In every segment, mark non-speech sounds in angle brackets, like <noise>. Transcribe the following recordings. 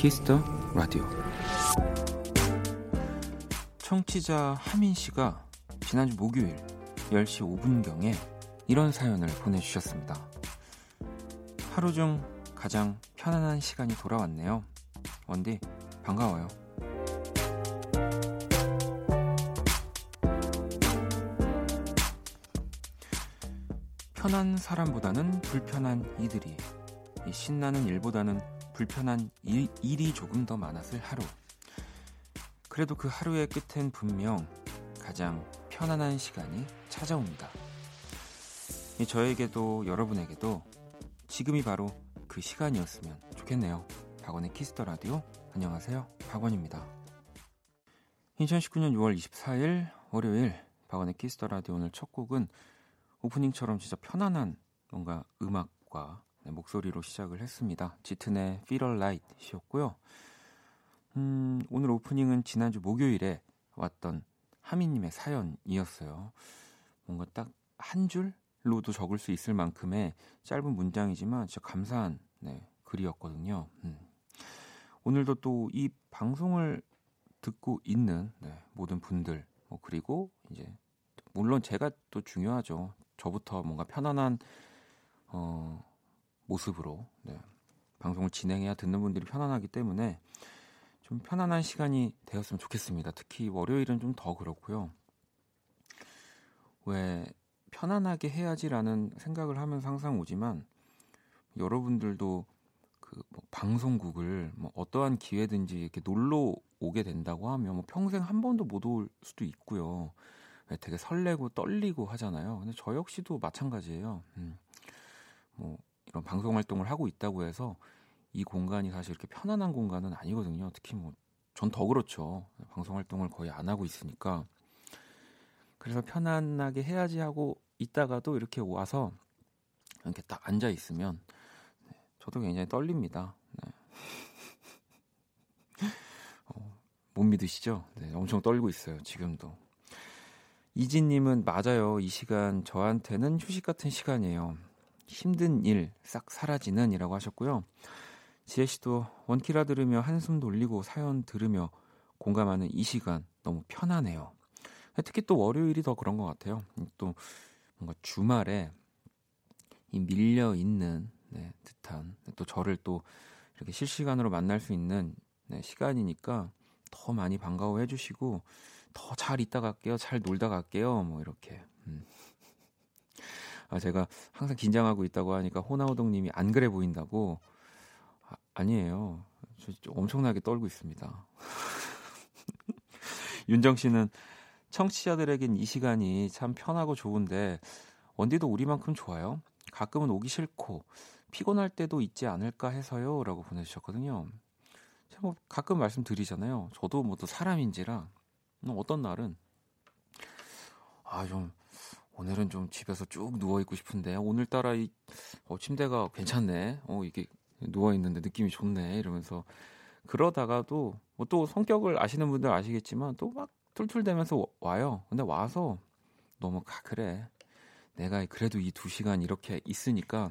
Kiss the Radio 청취자 하민 씨가 지난주 목요일 10시 5분경에 이런 사연을 보내주셨습니다. 하루 중 가장 편안한 시간이 돌아왔네요. 원디, 반가워요. 편한 사람보다는 불편한 이들이, 신나는 일보다는 불편한 일, 일이 조금 더 많았을 하루. 그래도 그 하루의 끝엔 분명 가장 편안한 시간이 찾아옵니다. 저에게도 여러분에게도 지금이 바로 그 시간이었으면 좋겠네요. 박원의 Kiss the Radio. 안녕하세요. 박원입니다. 2019년 6월 24일 월요일 박원의 Kiss the Radio 오늘 첫 곡은 오프닝처럼 진짜 편안한 뭔가 음악과 네, 목소리로 시작을 했습니다. 짙은의 Feel Light이었고요. 음, 오늘 오프닝은 지난주 목요일에 왔던 하미님의 사연이었어요. 뭔가 딱 한 줄로도 적을 수 있을 만큼의 짧은 문장이지만 진짜 감사한 네, 글이었거든요. 음. 오늘도 또 이 방송을 듣고 있는 네, 모든 분들 뭐 그리고 이제 물론 제가 또 중요하죠. 저부터 뭔가 편안한 어, 모습으로 네, 방송을 진행해야 듣는 분들이 편안하기 때문에 좀 편안한 시간이 되었으면 좋겠습니다. 특히 월요일은 좀 더 그렇고요. 왜 편안하게 해야지라는 생각을 하면서 항상 오지만 여러분들도 그 뭐 방송국을 뭐 어떠한 기회든지 이렇게 놀러 오게 된다고 하면 뭐 평생 한 번도 못 올 수도 있고요. 되게 설레고 떨리고 하잖아요. 근데 저 역시도 마찬가지예요. 음. 뭐 이런 방송 활동을 하고 있다고 해서 이 공간이 사실 이렇게 편안한 공간은 아니거든요. 특히 뭐 전 더 그렇죠. 방송 활동을 거의 안 하고 있으니까. 그래서 편안하게 해야지 하고 있다가도 이렇게 와서 이렇게 딱 앉아 있으면 네, 저도 굉장히 떨립니다. 네. <laughs> 어, 못 믿으시죠? 네, 엄청 떨고 있어요. 지금도. 이진님은 맞아요. 이 시간 저한테는 휴식 같은 시간이에요. 힘든 일 싹 사라지는 이라고 하셨고요. 지혜 씨도 원키라 들으며 한숨 돌리고 사연 들으며 공감하는 이 시간 너무 편하네요. 특히 또 월요일이 더 그런 것 같아요. 또 뭔가 주말에 이 밀려 있는 네, 듯한 또 저를 또 이렇게 실시간으로 만날 수 있는 네, 시간이니까 더 많이 반가워해 주시고 더 잘 있다 갈게요. 잘 놀다 갈게요. 뭐 이렇게. 음. 아, 제가 항상 긴장하고 있다고 하니까 호나우동 님이 안 그래 보인다고. 아, 아니에요. 저 엄청나게 떨고 있습니다. <laughs> 윤정 씨는 청취자들에겐 이 시간이 참 편하고 좋은데 원디도 우리만큼 좋아요? 가끔은 오기 싫고 피곤할 때도 있지 않을까 해서요. 라고 보내주셨거든요. 제가 뭐 가끔 말씀드리잖아요. 저도 뭐 또 사람인지라 어떤 날은 아 좀 오늘은 좀 집에서 쭉 누워 있고 싶은데 오늘따라 이 어, 침대가 괜찮네. 어 이게 누워 있는데 느낌이 좋네. 이러면서 그러다가도 뭐 또 성격을 아시는 분들 아시겠지만 또 막 툴툴대면서 와요. 근데 와서 너무 가 그래. 내가 그래도 이 두 시간 이렇게 있으니까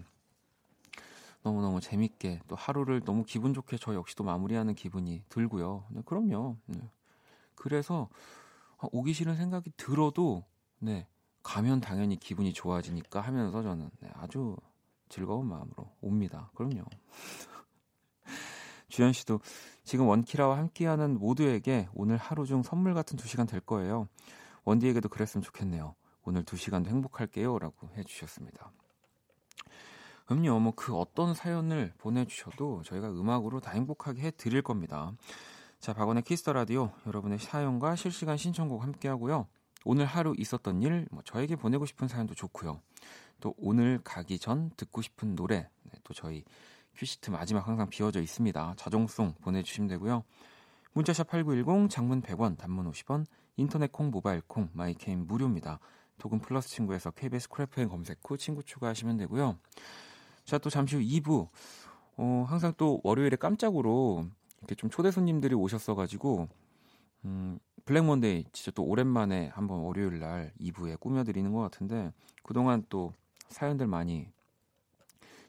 너무너무 재밌게 또 하루를 너무 기분 좋게 저 역시도 마무리하는 기분이 들고요. 네, 그럼요. 네. 그래서 오기 싫은 생각이 들어도 네 가면 당연히 기분이 좋아지니까 하면서 저는 네, 아주 즐거운 마음으로 옵니다. 그럼요. <laughs> 주현 씨도 지금 원키라와 함께하는 모두에게 오늘 하루 중 선물 같은 두 시간 될 거예요. 원디에게도 그랬으면 좋겠네요. 오늘 두 시간도 행복할게요. 라고 해주셨습니다. 그럼요, 뭐 그 어떤 사연을 보내주셔도 저희가 음악으로 다 행복하게 해드릴 겁니다. 자, 박원의 Kiss the Radio 여러분의 사연과 실시간 신청곡 함께 하고요. 오늘 하루 있었던 일, 뭐 저에게 보내고 싶은 사연도 좋고요. 또 오늘 가기 전 듣고 싶은 노래, 네, 또 저희 큐시트 마지막 항상 비워져 있습니다. 자정송 보내주시면 되고요. 문자샵 8910, 장문 100원, 단문 50원, 인터넷 콩, 모바일 콩, my K는 무료입니다. 톡은 플러스 친구에서 KBS Cool FM 검색 후 친구 추가하시면 되고요. 자, 또 잠시 후 2부. 어, 항상 또 월요일에 깜짝으로 이렇게 좀 초대 손님들이 오셨어가지고 음, Black Monday 진짜 또 오랜만에 한번 월요일 날 2부에 꾸며드리는 것 같은데 그동안 또 사연들 많이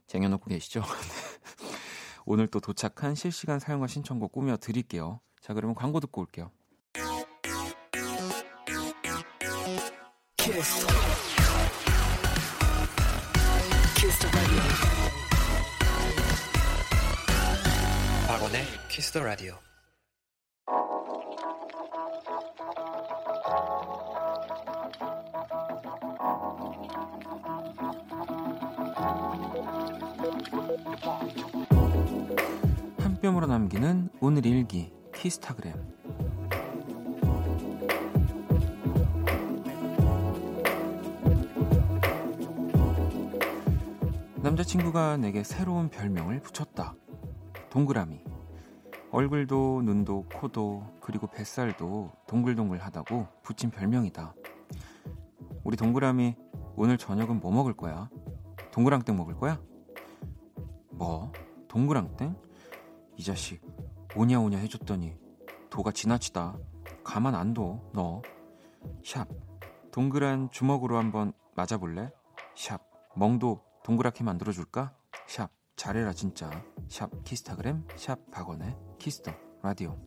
쟁여놓고 계시죠? <laughs> 오늘 또 도착한 실시간 사연과 신청곡 꾸며 드릴게요. 자, 그러면 광고 듣고 올게요. 키스. 키스 더 라디오. 한 뼘으로 남기는 오늘 일기 키스타그램 남자친구가 내게 새로운 별명을 붙였다. 동그라미. 얼굴도 눈도 코도 그리고 뱃살도 동글동글하다고 붙인 별명이다. 우리 동그라미 오늘 저녁은 뭐 먹을 거야? 동그랑땡 먹을 거야? 뭐? 동그랑땡? 이 자식 오냐오냐 해줬더니 도가 지나치다. 가만 안 둬, 너. 샵. 동그란 주먹으로 한번 맞아볼래? 샵. 멍도 동그랗게 만들어줄까? 샵. 잘해라 진짜. 샵 키스타그램 샵 박원의 Kiss the Radio.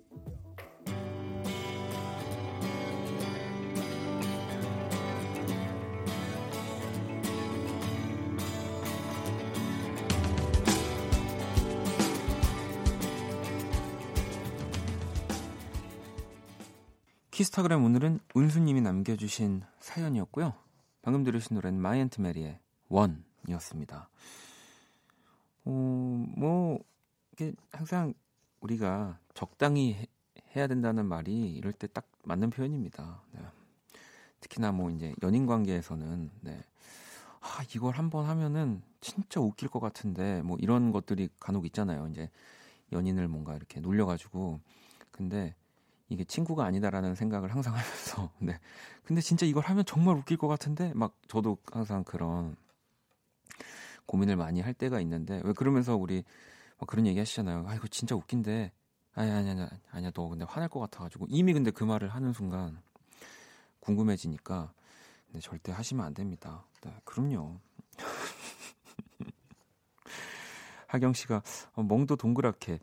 키스타그램 오늘은 은수님이 남겨주신 사연이었고요. 방금 들으신 노래는 My Aunt Mary의 원이었습니다. 어, 뭐, 이게 항상 우리가 적당히 해, 해야 된다는 말이 이럴 때 딱 맞는 표현입니다. 네. 특히나 뭐 이제 연인 관계에서는, 네. 아, 이걸 한번 하면은 진짜 웃길 것 같은데, 뭐 이런 것들이 간혹 있잖아요. 이제 연인을 뭔가 이렇게 놀려가지고. 근데 이게 친구가 아니다라는 생각을 항상 하면서, <laughs> 네. 근데 진짜 이걸 하면 정말 웃길 것 같은데, 막 저도 항상 그런 고민을 많이 할 때가 있는데 왜 그러면서 우리 막 그런 얘기 하시잖아요. 아 이거 진짜 웃긴데 아니 아니 아니 아니야 너 근데 화날 것 같아가지고 이미 근데 그 말을 하는 순간 궁금해지니까 근데 절대 하시면 안 됩니다. 네, 그럼요. <laughs> 하경 씨가 어, 멍도 동그랗게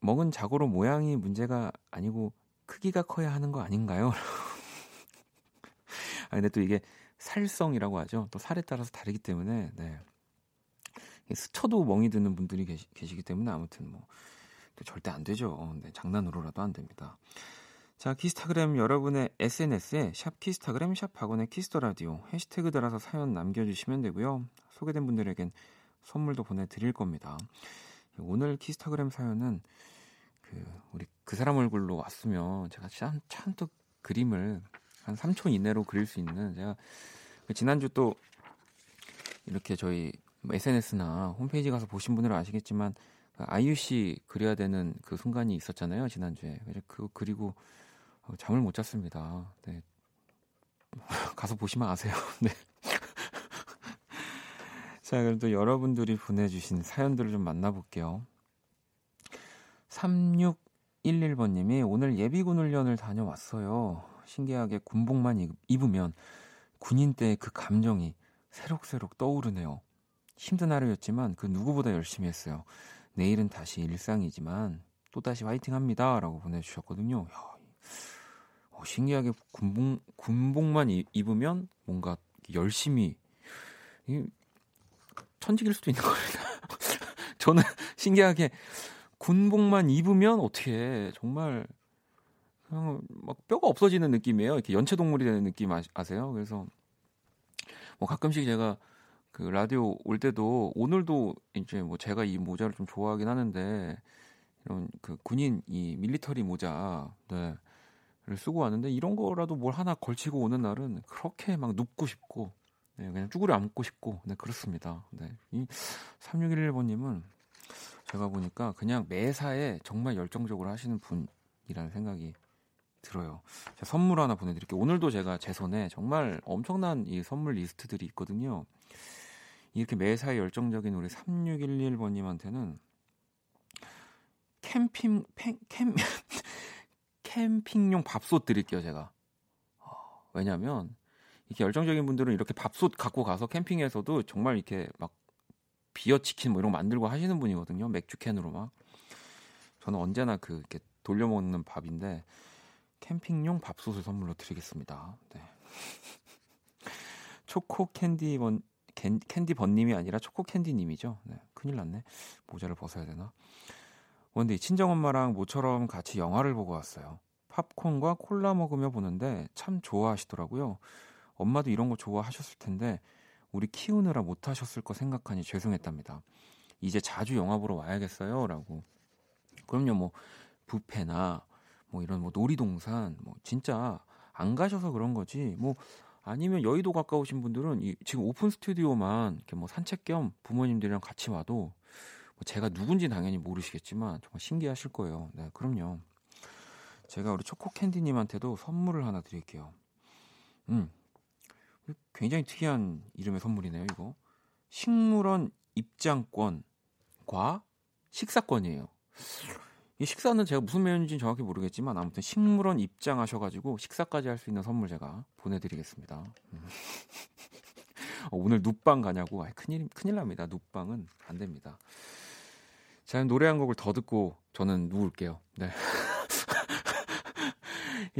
멍은 자고로 모양이 문제가 아니고 크기가 커야 하는 거 아닌가요? <laughs> 아 근데 또 이게 살성이라고 하죠. 또 살에 따라서 다르기 때문에 네. 스쳐도 멍이 드는 분들이 계시, 계시기 때문에 아무튼 뭐 절대 안 되죠. 네, 장난으로라도 안 됩니다. 자, 키스타그램 여러분의 SNS에 샵 키스타그램 샵 박원의 Kiss the Radio 해시태그 달아서 사연 남겨주시면 되고요. 소개된 분들에겐 선물도 보내드릴 겁니다. 오늘 키스타그램 사연은 그 우리 그 사람 얼굴로 왔으면 제가 참 참 또 그림을 한 3초 이내로 그릴 수 있는 제가 그 지난주 또 이렇게 저희 SNS나 뭐 홈페이지 가서 보신 분들은 아시겠지만 그 아이유 씨 그려야 되는 그 순간이 있었잖아요 지난주에 그거 그리고 어, 잠을 못 잤습니다. 네. <laughs> 가서 보시면 아세요. <laughs> 네. <laughs> 자, 그럼 또 여러분들이 보내주신 사연들을 좀 만나볼게요. 3611번님이 오늘 예비군 훈련을 다녀왔어요. 신기하게 군복만 입으면 군인 때의 그 감정이 새록새록 떠오르네요. 힘든 하루였지만 그 누구보다 열심히 했어요. 내일은 다시 일상이지만 또다시 화이팅 합니다. 라고 보내주셨거든요. 야, 어, 신기하게 군복, 군복만 입으면 뭔가 열심히, 천직일 수도 있는 겁니다. <laughs> 저는 신기하게 군복만 입으면 어떻게 정말 그냥 막 뼈가 없어지는 느낌이에요. 이렇게 연체 동물이 되는 느낌 아세요? 그래서 뭐 가끔씩 제가 그 라디오 올 때도 오늘도 이제 뭐 제가 이 모자를 좀 좋아하긴 하는데 이런 그 군인 이 밀리터리 모자 네 를 쓰고 왔는데 이런 거라도 뭘 하나 걸치고 오는 날은 그렇게 막 눕고 싶고 네, 그냥 쭈그려 앉고 싶고 네 그렇습니다. 네. 이 3611번님은 제가 보니까 그냥 매사에 정말 열정적으로 하시는 분이라는 생각이 들어요. 제가 선물 하나 보내드릴게요. 오늘도 제가 제 손에 정말 엄청난 이 선물 리스트들이 있거든요. 이렇게 매사에 열정적인 우리 3611번님한테는 캠핑 캠, 캠 <laughs> 캠핑용 밥솥 드릴게요 제가. 어, 왜냐면 이렇게 열정적인 분들은 이렇게 밥솥 갖고 가서 캠핑에서도 정말 이렇게 막 beer 치킨 뭐 이런 거 만들고 하시는 분이거든요. 맥주 캔으로 막. 저는 언제나 그 이렇게 돌려 먹는 밥인데 캠핑용 밥솥을 선물로 드리겠습니다. 네. <laughs> 초코 캔디 번 캔디 번님이 아니라 초코 캔디님이죠. 네, 큰일 났네. 모자를 벗어야 되나? 원디 친정 엄마랑 모처럼 같이 영화를 보고 왔어요. 팝콘과 콜라 먹으며 보는데 참 좋아하시더라고요. 엄마도 이런 거 좋아하셨을 텐데 우리 키우느라 못 하셨을 거 생각하니 죄송했답니다. 이제 자주 영화 보러 와야겠어요 라고. 그럼요. 뭐 부페나 뭐 이런 뭐 놀이동산 뭐 진짜 안 가셔서 그런 거지. 뭐 아니면 여의도 가까우신 분들은 이 지금 오픈 스튜디오만 이렇게 뭐 산책 겸 부모님들이랑 같이 와도 뭐 제가 누군지 당연히 모르시겠지만 정말 신기하실 거예요. 네, 그럼요. 제가 우리 초코 캔디님한테도 선물을 하나 드릴게요. 음, 굉장히 특이한 이름의 선물이네요. 이거 식물원 입장권과 식사권이에요. 이 식사는 제가 무슨 메뉴인지 정확히 모르겠지만 아무튼 식물원 입장하셔가지고 식사까지 할 수 있는 선물 제가 보내드리겠습니다. 음. <laughs> 어, 오늘 눕방 가냐고 아, 큰일 큰일 납니다. 눕방은 안 됩니다. 자 노래 한 곡을 더 듣고 저는 누울게요. 네.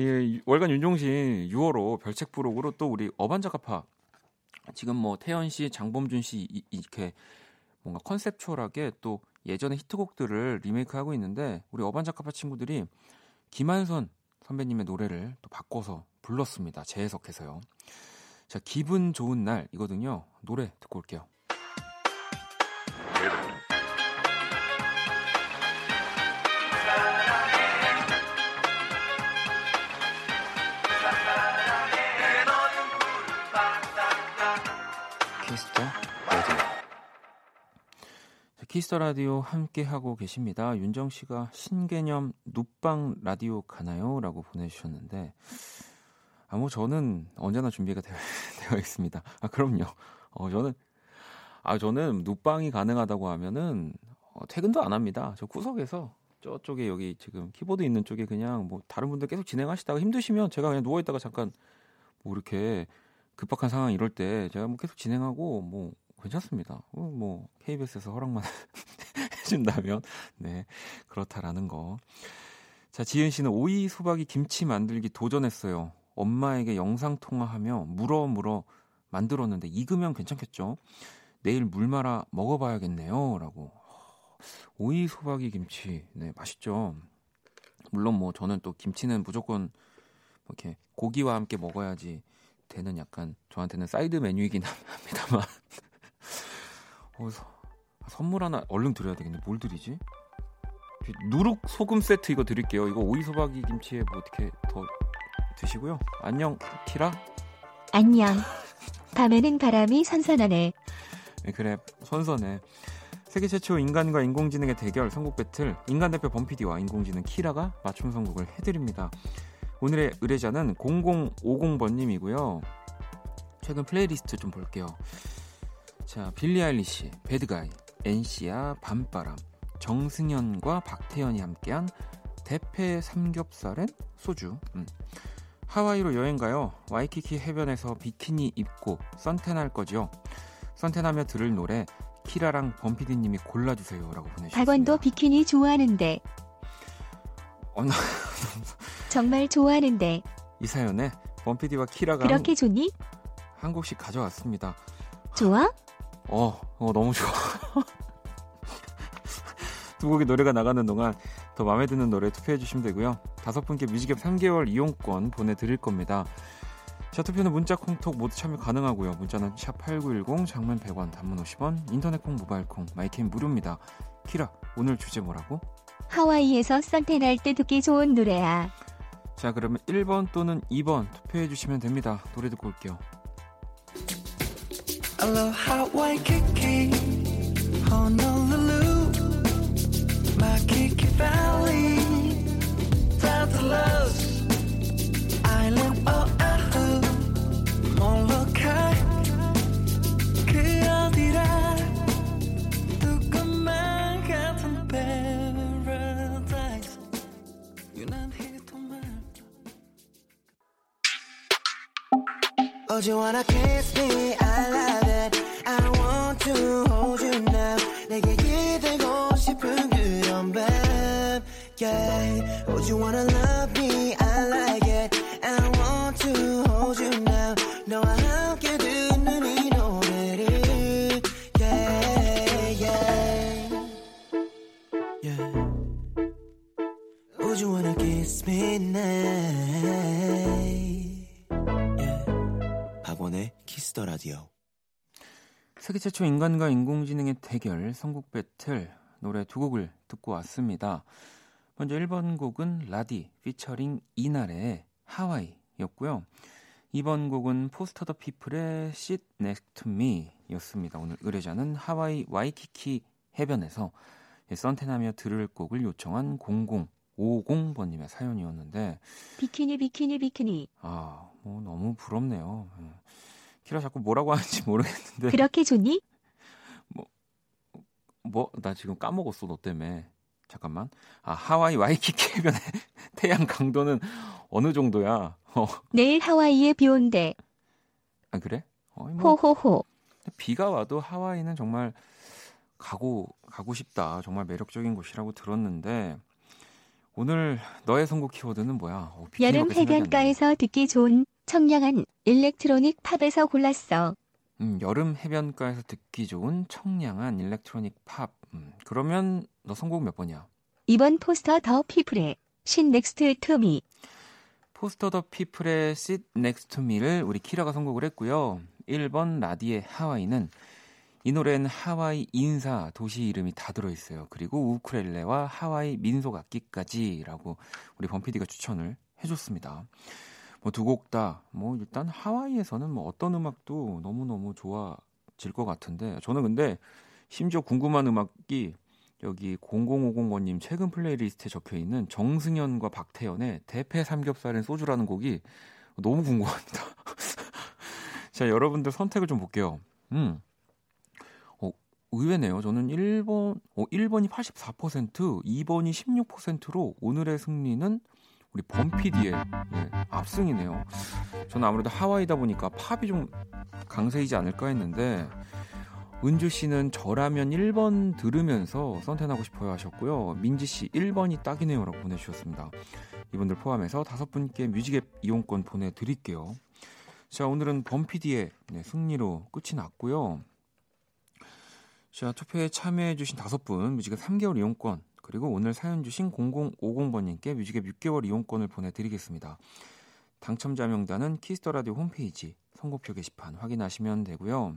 이 월간 윤종신 6월호 별책 부록으로 또 우리 어반자카파 지금 뭐 태연 씨, 장범준 씨 이, 이렇게 뭔가 컨셉추얼하게 또 예전의 히트곡들을 리메이크하고 있는데 우리 어반자카파 친구들이 김한선 선배님의 노래를 또 바꿔서 불렀습니다. 재해석해서요. 자, 기분 좋은 날 이거든요. 노래 듣고 올게요. Kiss the Radio 함께 하고 계십니다. 윤정 씨가 신개념 눕방 라디오 가나요?라고 보내주셨는데, 아뭐 저는 언제나 준비가 되어, <laughs> 되어 있습니다. 아 그럼요. 어 저는 아 저는 눕방이 가능하다고 하면은 어, 퇴근도 안 합니다. 저 구석에서 저쪽에 여기 지금 키보드 있는 쪽에 그냥 뭐 다른 분들 계속 진행하시다가 힘드시면 제가 그냥 누워 있다가 잠깐 뭐 이렇게 급박한 상황 이럴 때 제가 뭐 계속 진행하고 뭐 괜찮습니다. 어, 뭐 KBS에서 허락만 <laughs> 해준다면 네 그렇다라는 거. 자 지은 씨는 오이 소박이 김치 만들기 도전했어요. 엄마에게 영상 통화하며 물어 물어 만들었는데 익으면 괜찮겠죠? 내일 물 말아 먹어봐야겠네요.라고. 오이 소박이 김치 네 맛있죠. 물론 뭐 저는 또 김치는 무조건 이렇게 고기와 함께 먹어야지 되는 약간 저한테는 사이드 메뉴이긴 합니다만 어, 선물 하나 얼른 드려야 되겠네. 뭘 드리지? 누룩 소금 세트 이거 드릴게요. 이거 오이 소박이 김치에 뭐 어떻게 더 드시고요. 안녕, 키라. 안녕. 밤에는 바람이 선선하네. 네, 그래, 선선해. 세계 최초 인간과 인공지능의 대결 선곡 배틀 인간 대표 범피디와 인공지능 키라가 맞춤 선곡을 해드립니다. 오늘의 의뢰자는 0050번님이고요. 최근 플레이리스트 좀 볼게요. 자, Billie Eilish, bad guy, NC.A, 밤바람, 정승현과 박태연이 함께한 대패 삼겹살엔 소주. 음. 하와이로 여행 가요. 와이키키 해변에서 비키니 입고 선탠할 거죠. 선탠하며 들을 노래 키라랑 범피디님이 골라주세요라고 보내주셨습니다. 박원도 비키니 좋아하는데. 어, 나... 정말 좋아하는데. 이 사연에 범피디와 키라가 그렇게 좋니? 한 곡씩 가져왔습니다. 좋아? 어, 어 너무 좋아. <laughs> 두 곡의 노래가 나가는 동안 더 마음에 드는 노래 투표해 주시면 되고요. 다섯 분께 뮤직앱 3개월 이용권 보내드릴 겁니다. 자, 투표는 문자, 콩톡 모두 참여 가능하고요. 문자는 샵8910, 장문 100원, 단문 50원, 인터넷 콩, 모바일 콩, 마이캠 무료입니다. 키라, 오늘 주제 뭐라고? 하와이에서 선탠할 때 듣기 좋은 노래야. 자, 그러면 1번 또는 2번 투표해 주시면 됩니다. 노래 듣고 올게요. Aloha Waikiki Honolulu Makiki Valley Delta Los Island Oahu Molokai 그 어디라 두꺼만 같은 paradise 유난히 정말 Oh, do you wanna kiss me? I love it. I want to hold you now. 내게 기대고 싶은 그런 밤. Yeah. Oh, do you wanna 최초 인간과 인공지능의 대결 선곡 배틀 노래 두 곡을 듣고 왔습니다. 먼저 1번 곡은 라디 피처링 이날의 하와이였고요. 2번 곡은 Foster the People의 Sit Next to Me 였습니다. 오늘 의뢰자는 하와이 와이키키 해변에서 썬텐하며 들을 곡을 요청한 0050번님의 사연이었는데 비키니 비키니 비키니. 아, 뭐 너무 부럽네요. 예. 키라 자꾸 뭐라고 하는지 <laughs> 모르겠는데 그렇게 좋니? 뭐냐 지금 까먹었어 너 때문에 잠깐만 아 하와이 와이키키 해변의 <laughs> 태양 강도는 어느 정도야 어, 내일 하와이에 비 온대. 아 그래 어, 뭐 호호호. 비가 와도 하와이는 정말 가고 가고 싶다 정말 매력적인 곳이라고 들었는데 오늘 너의 선곡 키워드는 뭐야 어, 여름. 해변가에서 듣기 좋은 청량한 일렉트로닉 팝에서 골랐어. 음, 여름 해변가에서 듣기 좋은 청량한 일렉트로닉 팝 음, 그러면 너 선곡 몇 번이야 이번 Foster the People의 Sit Next to Me. Foster the People의 Next to Me를 우리 키라가 선곡을 했고요. 1번 라디의 하와이는 이 노래는 하와이 인사 도시 이름이 다 들어있어요. 그리고 우크렐레와 하와이 민속 악기까지라고 우리 범피디가 추천을 해줬습니다. 뭐 두 곡 다 뭐 일단 하와이에서는 뭐 어떤 음악도 너무 너무 좋아질 것 같은데 저는 근데 심지어 궁금한 음악이 여기 0050번님 최근 플레이리스트에 적혀 있는 정승현과 박태연의 대패 삼겹살엔 소주라는 곡이 너무 궁금합니다. <laughs> 자, 여러분들 선택을 좀 볼게요. 음. 어, 의외네요. 저는 1번, 어, 1번이 84%, 2번이 16%로 오늘의 승리는 우리 범피디의 예, 압승이네요. 저는 아무래도 하와이다 보니까 팝이 좀 강세이지 않을까 했는데 은주 씨는 저라면 1번 들으면서 선택하고 싶어요 하셨고요. 민지 씨 1번이 딱이네요라고 보내주셨습니다. 이분들 포함해서 다섯 분께 뮤직앱 이용권 보내드릴게요. 자 오늘은 범피디의 네, 승리로 끝이 났고요. 자 투표에 참여해주신 다섯 분 뮤직앱 3개월 이용권 그리고 오늘 사연 주신 0050번님께 뮤직앱 6개월 이용권을 보내드리겠습니다. 당첨자 명단은 Kiss the Radio 홈페이지 선곡표 게시판 확인하시면 되고요.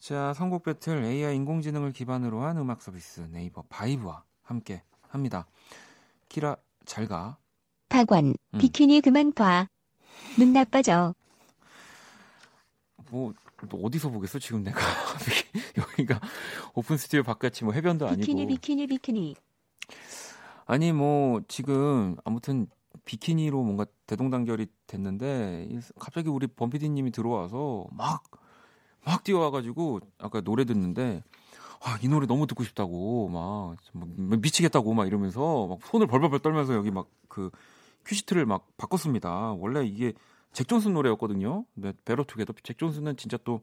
자, 선곡 배틀 AI 인공지능을 기반으로 한 음악 서비스 네이버 바이브와 함께 합니다. 키라 잘 가. 박원. 음. 비키니 그만 봐. 눈 나빠져. 뭐, 또 어디서 보겠어 지금 내가 <laughs> 여기가 오픈 스튜디오 바깥이 뭐 해변도 아니고 비키니 비키니 비키니. 아니 뭐 지금 아무튼 비키니로 뭔가 대동단결이 됐는데 이- 갑자기 우리 범피디님이 들어와서 막 막 뛰어와가지고 아까 노래 듣는데 아, 이 노래 너무 듣고 싶다고 막, 막 미치겠다고 막 이러면서 막 손을 벌벌벌 떨면서 여기 막 그 큐시트를 막 바꿨습니다. 원래 이게 잭 존슨 노래였거든요. 근데 Better Together 잭 존슨은 진짜 또이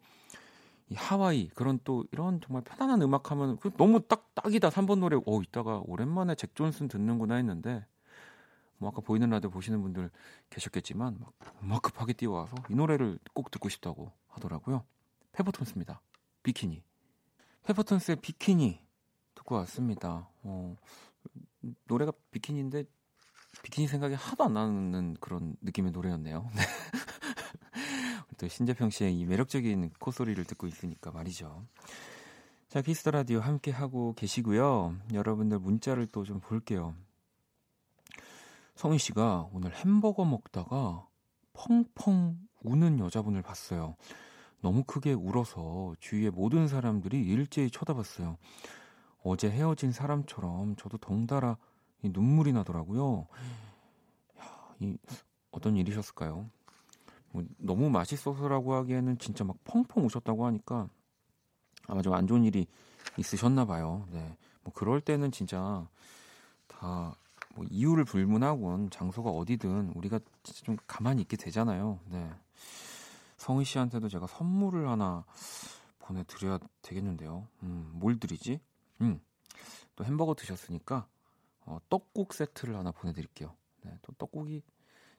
하와이 그런 또 이런 정말 편안한 음악 하면 그 너무 딱 딱이다 3번 노래 어 이따가 오랜만에 잭 존슨 듣는구나 했는데 뭐 아까 보이는 라디오 보시는 분들 계셨겠지만 막, 막 급하게 뛰어와서 이 노래를 꼭 듣고 싶다고 하더라고요. 페퍼톤스입니다. 비키니. 페퍼톤스의 비키니 듣고 왔습니다. 어, 노래가 비키니인데 비키니 생각이 하나도 안 나는 그런 느낌의 노래였네요. <laughs> 또 신재평 씨의 이 매력적인 콧소리를 듣고 있으니까 말이죠. 자, Kiss the Radio 함께 하고 계시고요. 여러분들 문자를 또 좀 볼게요. 성희 씨가 오늘 햄버거 먹다가 펑펑 우는 여자분을 봤어요. 너무 크게 울어서 주위의 모든 사람들이 일제히 쳐다봤어요. 어제 헤어진 사람처럼 저도 덩달아 이 눈물이 나더라고요. 야, 이 어떤 일이셨을까요? 뭐 너무 맛있어서라고 하기에는 진짜 막 펑펑 우셨다고 하니까 아마 좀 안 좋은 일이 있으셨나 봐요. 네. 뭐 그럴 때는 진짜 다 뭐 이유를 불문하곤 장소가 어디든 우리가 진짜 좀 가만히 있게 되잖아요. 네. 성희 씨한테도 제가 선물을 하나 보내드려야 되겠는데요. 음, 뭘 드리지? 음, 또 햄버거 드셨으니까 어, 떡국 세트를 하나 보내드릴게요. 네, 또 떡국이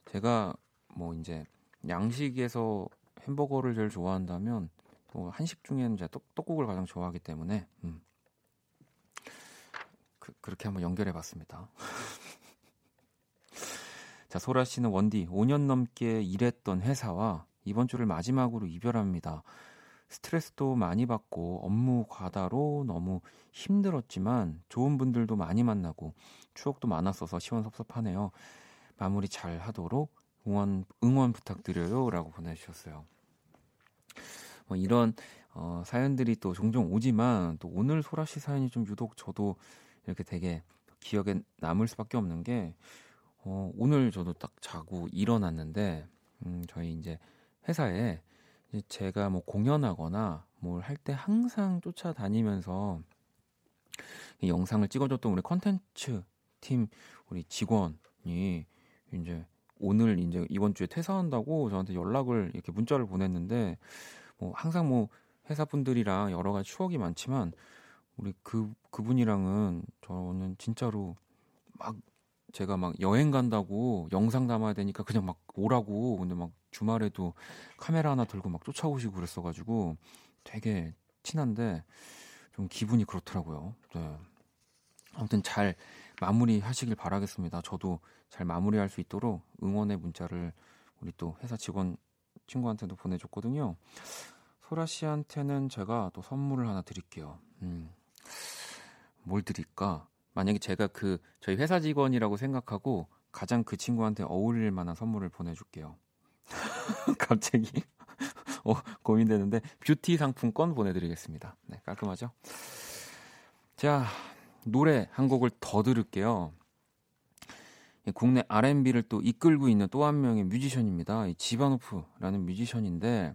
제가 뭐 이제 양식에서 햄버거를 제일 좋아한다면 또 한식 중에는 제가 떡, 떡국을 가장 좋아하기 때문에 음, 그, 그렇게 한번 연결해봤습니다. <laughs> 자, 소라 씨는 원디 5년 넘게 일했던 회사와 이번 주를 마지막으로 이별합니다. 스트레스도 많이 받고 업무 과다로 너무 힘들었지만 좋은 분들도 많이 만나고 추억도 많았어서 시원섭섭하네요. 마무리 잘 하도록 응원, 응원 부탁드려요. 라고 보내주셨어요. 뭐 이런 어, 사연들이 또 종종 오지만 또 오늘 소라 씨 사연이 좀 유독 저도 이렇게 되게 기억에 남을 수밖에 없는 게 어, 오늘 저도 딱 자고 일어났는데 음, 저희 이제 회사에 제가 뭐 공연하거나 뭘 할 때 항상 쫓아다니면서 영상을 찍어줬던 우리 컨텐츠 팀 우리 직원이 이제 오늘 이제 이번 주에 퇴사한다고 저한테 연락을 이렇게 문자를 보냈는데 뭐 항상 뭐 회사 분들이랑 여러 가지 추억이 많지만 우리 그 그분이랑은 저는 진짜로 막 제가 막 여행 간다고 영상 담아야 되니까 그냥 막 오라고 근데 막 주말에도 카메라 하나 들고 막 쫓아오시고 그랬어가지고 되게 친한데 좀 기분이 그렇더라고요. 네. 아무튼 잘 마무리하시길 바라겠습니다. 저도 잘 마무리할 수 있도록 응원의 문자를 우리 또 회사 직원 친구한테도 보내줬거든요. 소라 씨한테는 제가 또 선물을 하나 드릴게요. 음, 뭘 드릴까? 만약에 제가 그 저희 회사 직원이라고 생각하고 가장 그 친구한테 어울릴 만한 선물을 보내줄게요. <laughs> 갑자기 <laughs> 어, 고민되는데 뷰티 상품권 보내드리겠습니다. 네, 깔끔하죠? 자, 노래 한 곡을 더 들을게요. 국내 R&B를 또 이끌고 있는 또 한 명의 뮤지션입니다. 지바노프라는 뮤지션인데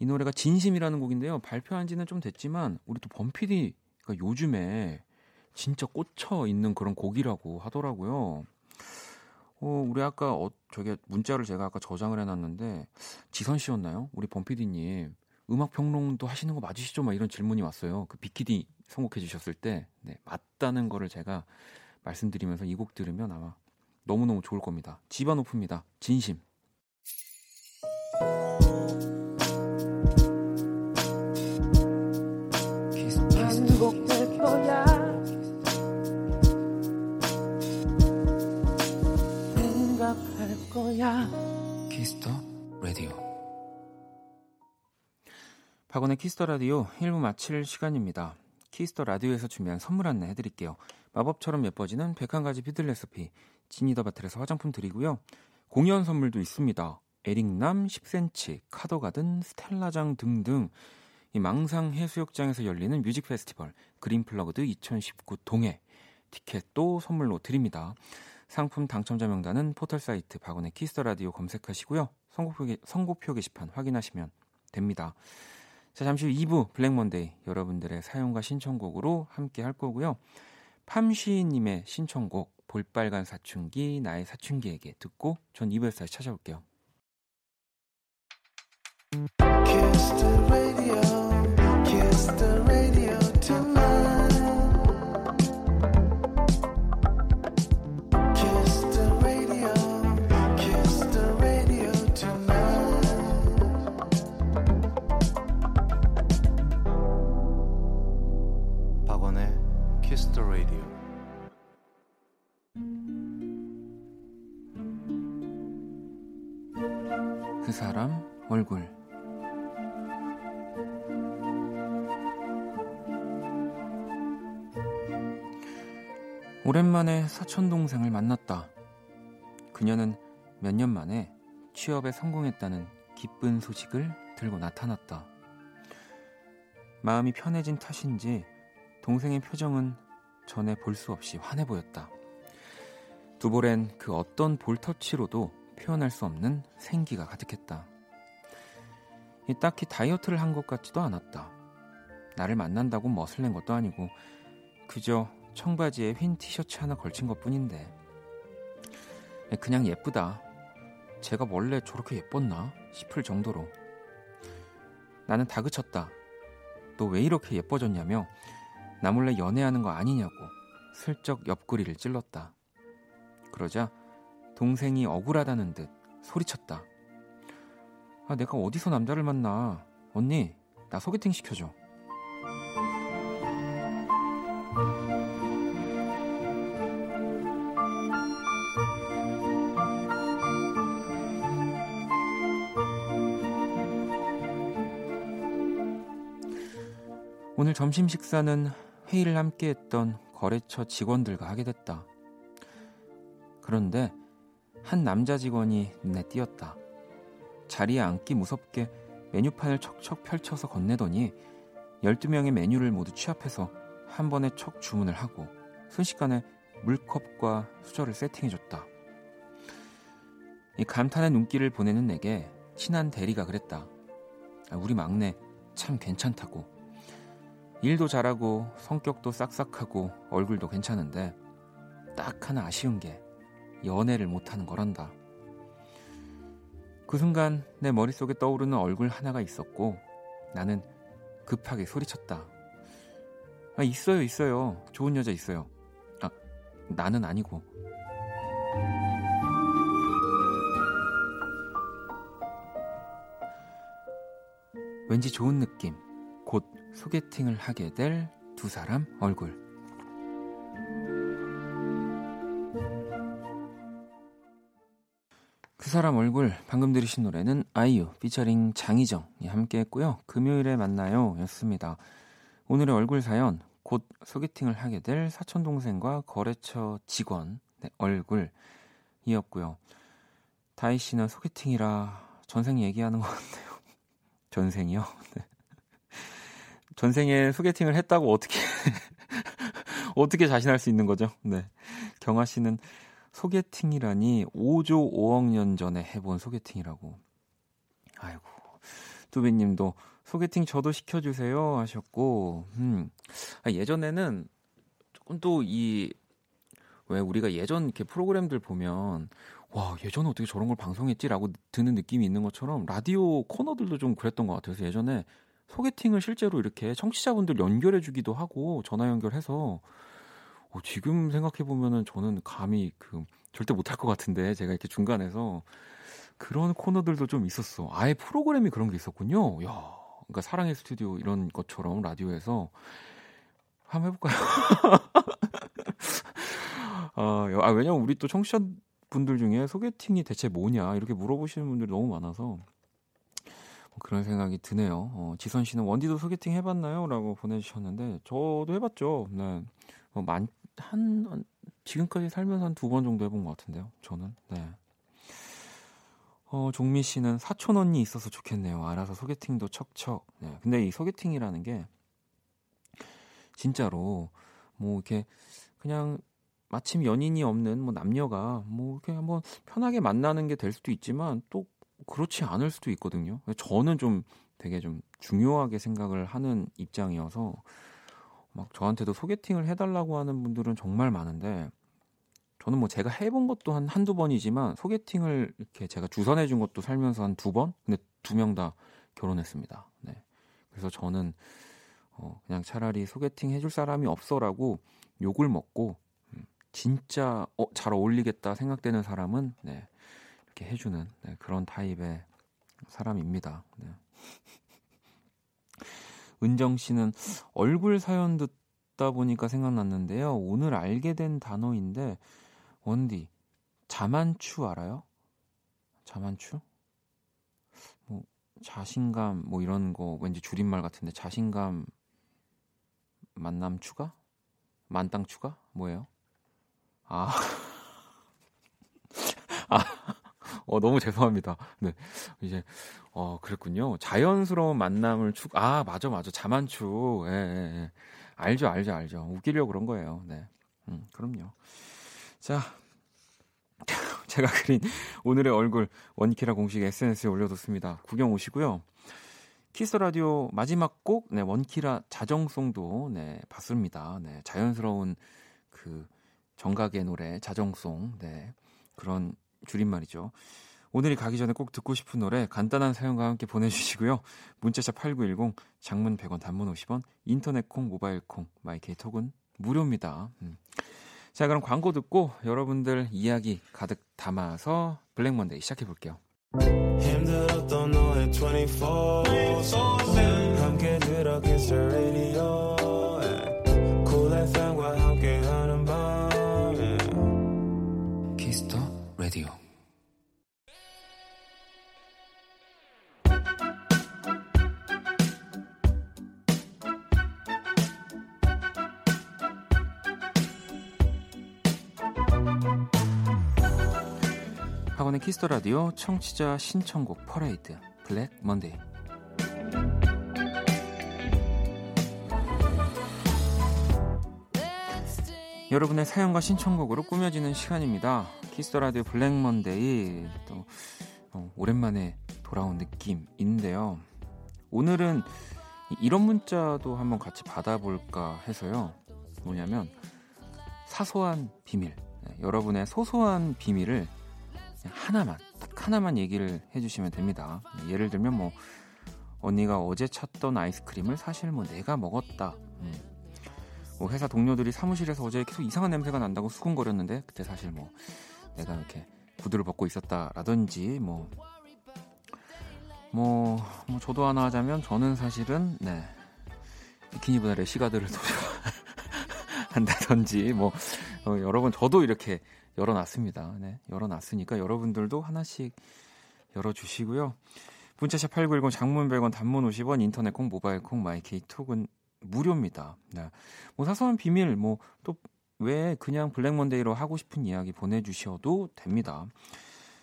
이 노래가 진심이라는 곡인데요. 발표한 지는 좀 됐지만 우리 또 범피디가 요즘에 진짜 꽂혀 있는 그런 곡이라고 하더라고요. 어, 우리 아까 어, 저게 문자를 제가 아까 저장을 해놨는데 지선 씨였나요? 우리 범피디님 음악 평론도 하시는 거 맞으시죠? 막 이런 질문이 왔어요. 그 비키디 선곡해 주셨을 때 네, 맞다는 거를 제가 말씀드리면서 이 곡 들으면 아마 너무너무 좋을 겁니다. 집안 오프입니다. 진심. 거야. Kiss the Radio. 박원의 Kiss the Radio 1부 마칠 시간입니다. Kiss the Radio에서 준비한 선물 안내 해드릴게요. 마법처럼 예뻐지는 101가지 뷰티 레시피 지니더 바틀에서 화장품 드리고요. 공연 선물도 있습니다. 에릭남 10cm, 카더가든, 스텔라장 등등 이 망상 해수욕장에서 열리는 뮤직 페스티벌 그린플러그드 2019 동해 티켓도 선물로 드립니다. 상품 당첨자 명단은 포털 사이트 박원의 Kiss the Radio 검색하시고요. 선곡표, 선곡표 게시판 확인하시면 됩니다. 자, 잠시 후 2부 블랙 먼데이 여러분들의 사연과 신청곡으로 함께 할 거고요. 팜시님의 신청곡 볼빨간 사춘기 나의 사춘기에게 듣고 전 2부에서 다시 찾아올게요. 그 사람 얼굴 오랜만에 사촌 동생을 만났다. 그녀는 몇 년 만에 취업에 성공했다는 기쁜 소식을 들고 나타났다. 마음이 편해진 탓인지 동생의 표정은 전에 볼 수 없이 환해 보였다. 두볼엔 그 어떤 볼터치로도 표현할 수 없는 생기가 가득했다. 딱히 다이어트를 한 것 같지도 않았다. 나를 만난다고 멋을 낸 것도 아니고 그저 청바지에 흰 티셔츠 하나 걸친 것 뿐인데 그냥 예쁘다. 제가 원래 저렇게 예뻤나 싶을 정도로 나는 다그쳤다. 너 왜 이렇게 예뻐졌냐며 나 몰래 연애하는 거 아니냐고 슬쩍 옆구리를 찔렀다. 그러자 동생이 억울하다는 듯 소리쳤다. 아, 내가 어디서 남자를 만나. 언니, 나 소개팅 시켜줘. 오늘 점심 식사는 회의를 함께 했던 거래처 직원들과 하게 됐다. 그런데 한 남자 직원이 눈에 띄었다. 자리에 앉기 무섭게 메뉴판을 척척 펼쳐서 건네더니 12명의 메뉴를 모두 취합해서 한 번에 척 주문을 하고 순식간에 물컵과 수저를 세팅해줬다. 이 감탄의 눈길을 보내는 내게 친한 대리가 그랬다. 아, 우리 막내 참 괜찮다고. 일도 잘하고 성격도 싹싹하고 얼굴도 괜찮은데 딱 하나 아쉬운 게 연애를 못하는 거란다. 그 순간 내 머릿속에 떠오르는 얼굴 하나가 있었고 나는 급하게 소리쳤다. 아, 있어요, 있어요. 좋은 여자 있어요. 아, 나는 아니고. 왠지 좋은 느낌. 곧 소개팅을 하게 될 두 사람 얼굴. 그 사람 얼굴 방금 들으신 노래는 아이유 피처링 장희정이 함께 했고요. 금요일에 만나요 였습니다. 오늘의 얼굴 사연 곧 소개팅을 하게 될 사촌 동생과 거래처 직원 네, 얼굴이었고요. 다희 씨는 소개팅이라 전생 얘기하는 것 같네요. <laughs> 전생이요? <laughs> 네. 전생에 소개팅을 했다고 어떻게 <laughs> 어떻게 자신할 수 있는 거죠? 네. 경아 씨는 소개팅이라니 5조 5억 년 전에 해본 소개팅이라고. 아이고. 두비님도 소개팅 저도 시켜주세요 하셨고, 음. 아, 예전에는 조금 또 이, 왜 우리가 예전 이렇게 프로그램들 보면, 와, 예전에 어떻게 저런 걸 방송했지라고 드는 느낌이 있는 것처럼 라디오 코너들도 좀 그랬던 것 같아요. 그래서 예전에 소개팅을 실제로 이렇게 청취자분들 연결해 주기도 하고 전화 연결해서 어, 지금 생각해 보면은 저는 감히 그 절대 못할 것 같은데 제가 이렇게 중간에서 그런 코너들도 좀 있었어. 아예 프로그램이 그런 게 있었군요. 야, 그러니까 사랑의 스튜디오 이런 것처럼 라디오에서 한번 해볼까요? <laughs> 아, 아, 왜냐면 우리 또 청취자 분들 중에 소개팅이 대체 뭐냐 이렇게 물어보시는 분들이 너무 많아서 그런 생각이 드네요. 어, 지선 씨는 원디도 소개팅 해봤나요? 라고 보내주셨는데, 저도 해봤죠. 네. 어, 만, 한, 지금까지 살면서 한 두 번 정도 해본 것 같은데요. 저는. 네. 어, 종미 씨는 사촌 언니 있어서 좋겠네요. 알아서 소개팅도 척척. 네. 근데 이 소개팅이라는 게, 진짜로, 뭐, 이렇게, 그냥, 마침 연인이 없는 뭐 남녀가 뭐 이렇게 한번 편하게 만나는 게 될 수도 있지만 또 그렇지 않을 수도 있거든요. 저는 좀 되게 좀 중요하게 생각을 하는 입장이어서 막 저한테도 소개팅을 해달라고 하는 분들은 정말 많은데 저는 뭐 제가 해본 것도 한 한두 번이지만 소개팅을 이렇게 제가 주선해 준 것도 살면서 한 두 번? 근데 두 명 다 결혼했습니다. 네. 그래서 저는 어 그냥 차라리 소개팅 해줄 사람이 없어라고 욕을 먹고 음, 진짜 어, 잘 어울리겠다 생각되는 사람은 네. 이렇게 해주는 네, 그런 타입의 사람입니다. 네. 은정 씨는 얼굴 사연 듣다 보니까 생각났는데요. 오늘 알게 된 단어인데 원디 자만추 알아요? 자만추? 뭐 자신감 뭐 이런 거 왠지 줄임말 같은데 자신감 만남 추가? 만땅 추가? 뭐예요? 아. <laughs> 아. 어, 너무 <laughs> 죄송합니다. 네. 이제, 어, 그랬군요. 자연스러운 만남을 축, 아, 맞아, 맞아. 자만추. 예, 예, 예. 알죠, 알죠, 알죠. 웃기려고 그런 거예요. 네. 음, 그럼요. 자. <laughs> 제가 그린 오늘의 얼굴 원키라 공식 SNS에 올려뒀습니다. 구경 오시고요. 키스 라디오 마지막 곡, 네, 원키라 자정송도, 네, 봤습니다. 네, 자연스러운 그 정각의 노래, 자정송, 네, 그런 줄임말이죠. 오늘이 가기 전에 꼭 듣고 싶은 노래 간단한 사연과 함께 보내주시고요. 문자샵 8910, 장문 100원, 단문 50원, 인터넷 콩, 모바일 콩, 마이케이 톡은 무료입니다. 음. 자, 그럼 광고 듣고 여러분들 이야기 가득 담아서 블랙 먼데이 시작해 볼게요. 힘들었던 너의 24 함께 들어 키 박원의 Kiss the Radio 청취자 신청곡 퍼레이드 블랙 먼데이 여러분의 사연과 신청곡으로 꾸며지는 시간입니다. Kiss the Radio 블랙 먼데이 또 어, 오랜만에 돌아온 느낌인데요. 오늘은 이런 문자도 한번 같이 받아볼까 해서요. 뭐냐면 사소한 비밀, 네, 여러분의 소소한 비밀을 하나만 딱 하나만 얘기를 해주시면 됩니다. 예를 들면 뭐 언니가 어제 찾던 아이스크림을 사실 뭐 내가 먹었다. 음. 뭐 회사 동료들이 사무실에서 어제 계속 이상한 냄새가 난다고 수군거렸는데 그때 사실 뭐 내가 이렇게 구두를 벗고 있었다라든지 뭐 뭐, 뭐 저도 하나 하자면 저는 사실은 네 비키니보다 래시가드를 더 <laughs> 좋아한다든지 뭐 어, 여러분 저도 이렇게 열어놨습니다. 네, 열어놨으니까 여러분들도 하나씩 열어주시고요. 문자샵 8910 장문 100원 단문 50원 인터넷 콩 모바일 콩 마이 케이 톡은 무료입니다. 네. 뭐 사소한 비밀 뭐 또 왜 그냥 블랙 먼데이로 하고 싶은 이야기 보내 주셔도 됩니다.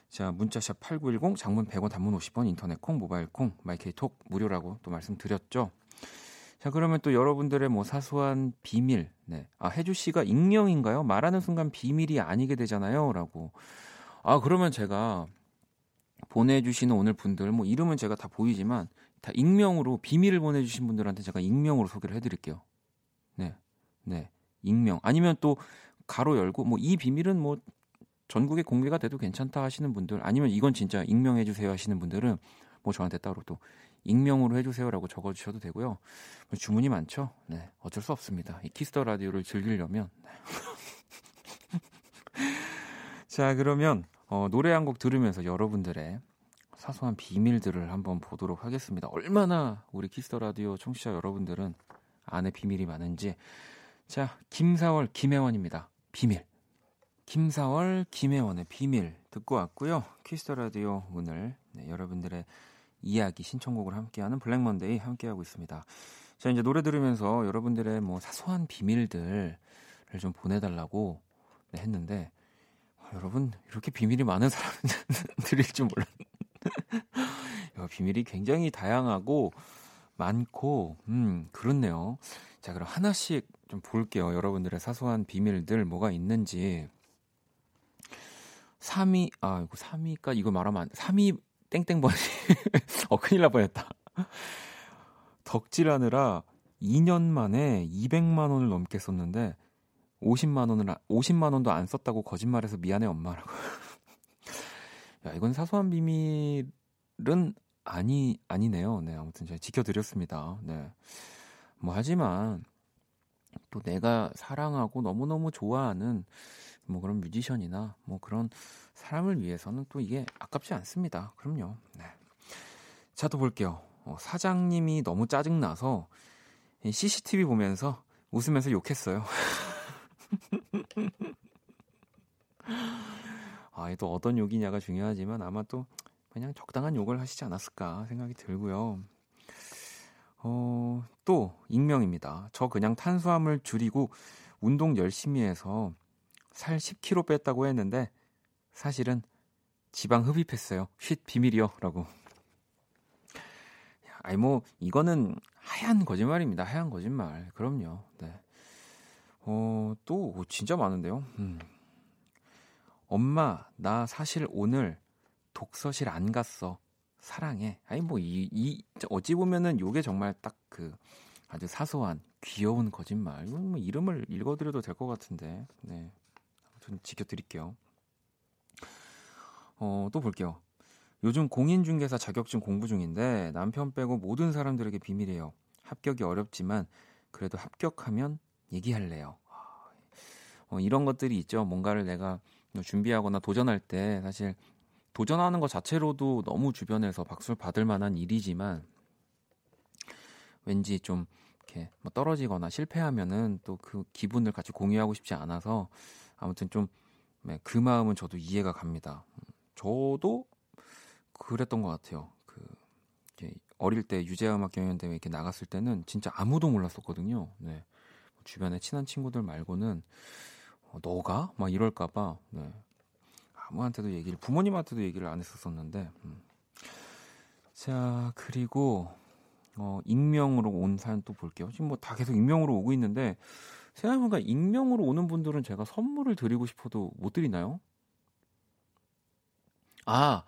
자 문자샵 8910 장문 100원 단문 50원 인터넷 콩 모바일 콩 마이 케이 톡 무료라고 또 말씀드렸죠. 자, 그러면 또 여러분들의 뭐 사소한 비밀, 네. 아, 혜주 씨가 익명인가요? 말하는 순간 비밀이 아니게 되잖아요. 라고. 아, 그러면 제가 보내주시는 오늘 분들, 뭐 이름은 제가 다 보이지만, 다 익명으로 비밀을 보내주신 분들한테 제가 익명으로 소개를 해드릴게요. 네. 네. 익명. 아니면 또 가로 열고, 뭐 이 비밀은 뭐 전국에 공개가 돼도 괜찮다 하시는 분들, 아니면 이건 진짜 익명해주세요 하시는 분들은 뭐 저한테 따로 또 익명으로 해주세요라고 적어주셔도 되고요. 뭐 주문이 많죠? 네, 어쩔 수 없습니다. 이 Kiss the Radio를 즐기려면. 네. <laughs> 자, 그러면 어, 노래 한 곡 들으면서 여러분들의 사소한 비밀들을 한번 보도록 하겠습니다. 얼마나 우리 Kiss the Radio 청취자 여러분들은 안에 비밀이 많은지. 자, 김사월, 김혜원입니다. 비밀. 김사월, 김혜원의 비밀 듣고 왔고요. Kiss the Radio 오늘 네, 여러분들의 이야기 신청곡을 함께하는 블랙 먼데이 함께하고 있습니다. 자 이제 노래 들으면서 여러분들의 뭐 사소한 비밀들을 좀 보내달라고 네, 했는데 어, 여러분 이렇게 비밀이 많은 사람들일 줄 몰랐. 비밀이 굉장히 다양하고 많고 음 그렇네요. 자 그럼 하나씩 좀 볼게요. 여러분들의 사소한 비밀들 뭐가 있는지. 3위 아 이거 3위까 이거 말하면 안 3위 땡땡버니. <laughs> 어, 큰일 날 뻔했다. 덕질하느라 2년 만에 200만 원을 넘게 썼는데 50만 원을 50만 원도 안 썼다고 거짓말해서 미안해 엄마라고. <laughs> 야, 이건 사소한 비밀은 아니 아니네요. 네, 아무튼 제가 지켜 드렸습니다. 네. 뭐 하지만 또 내가 사랑하고 너무너무 좋아하는 뭐 그런 뮤지션이나 뭐 그런 사람을 위해서는 또 이게 아깝지 않습니다. 그럼요. 네. 자, 또 볼게요. 어, 사장님이 너무 짜증나서 CCTV 보면서 웃으면서 욕했어요. <laughs> 아, 또 어떤 욕이냐가 중요하지만 아마 또 그냥 적당한 욕을 하시지 않았을까 생각이 들고요. 어, 또 익명입니다. 저 그냥 탄수화물 줄이고 운동 열심히 해서 살 10kg 뺐다고 했는데 사실은 지방 흡입했어요. 쉿 비밀이요라고. 아니 뭐 이거는 하얀 거짓말입니다. 하얀 거짓말. 그럼요. 네. 어, 또 진짜 많은데요. 음. 엄마, 나 사실 오늘 독서실 안 갔어. 사랑해. 아니 뭐 이 이 어찌 보면은 요게 정말 딱 그 아주 사소한 귀여운 거짓말. 뭐 이름을 읽어드려도 될 것 같은데. 네. 아무튼 지켜드릴게요. 어, 또 볼게요. 요즘 공인중개사 자격증 공부 중인데 남편 빼고 모든 사람들에게 비밀이에요. 합격이 어렵지만 그래도 합격하면 얘기할래요. 어, 이런 것들이 있죠. 뭔가를 내가 준비하거나 도전할 때 사실 도전하는 것 자체로도 너무 주변에서 박수를 받을 만한 일이지만 왠지 좀 이렇게 뭐 떨어지거나 실패하면은 또 그 기분을 같이 공유하고 싶지 않아서 아무튼 좀그 네, 마음은 저도 이해가 갑니다. 저도 그랬던 것 같아요. 그 어릴 때 유재음악 경연대회 이렇게 나갔을 때는 진짜 아무도 몰랐었거든요. 네. 주변에 친한 친구들 말고는 어, 너가 막 이럴까봐 네. 아무한테도 얘기를 부모님한테도 얘기를 안 했었었는데 음. 자 그리고 어, 익명으로 온 사연 또 볼게요. 지금 뭐 다 계속 익명으로 오고 있는데 생각해보니까 익명으로 오는 분들은 제가 선물을 드리고 싶어도 못 드리나요? 아,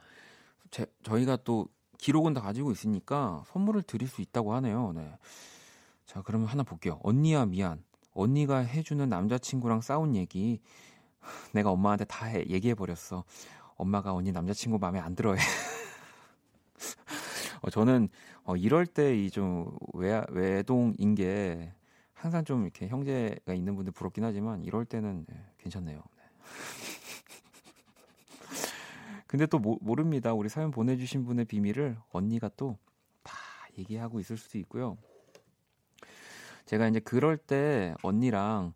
제, 저희가 또 기록은 다 가지고 있으니까 선물을 드릴 수 있다고 하네요. 네. 자, 그러면 하나 볼게요. 언니야 미안. 언니가 해주는 남자친구랑 싸운 얘기 <laughs> 내가 엄마한테 다 해, 얘기해 버렸어. 엄마가 언니 남자친구 마음에 안 들어해. <laughs> 어, 저는 어, 이럴 때 이 좀 외동인 게 항상 좀 이렇게 형제가 있는 분들 부럽긴 하지만 이럴 때는 네, 괜찮네요. 네. <laughs> 근데 또 모, 모릅니다. 우리 사연 보내주신 분의 비밀을 언니가 또 다 얘기하고 있을 수도 있고요. 제가 이제 그럴 때 언니랑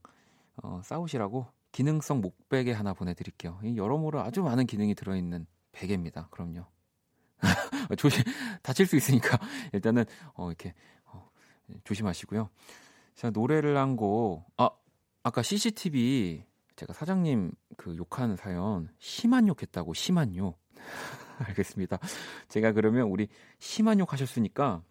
어, 싸우시라고 기능성 목베개 하나 보내드릴게요. 여러모로 아주 많은 기능이 들어있는 베개입니다. 그럼요. <laughs> 조심 다칠 수 있으니까 일단은 어 이렇게 어, 조심하시고요. 자 노래를 한 곡 아 아까 CCTV 제가 사장님 그 욕하는 사연 심한 욕했다고 심한 욕 <laughs> 알겠습니다. 제가 그러면 우리 심한 욕 하셨으니까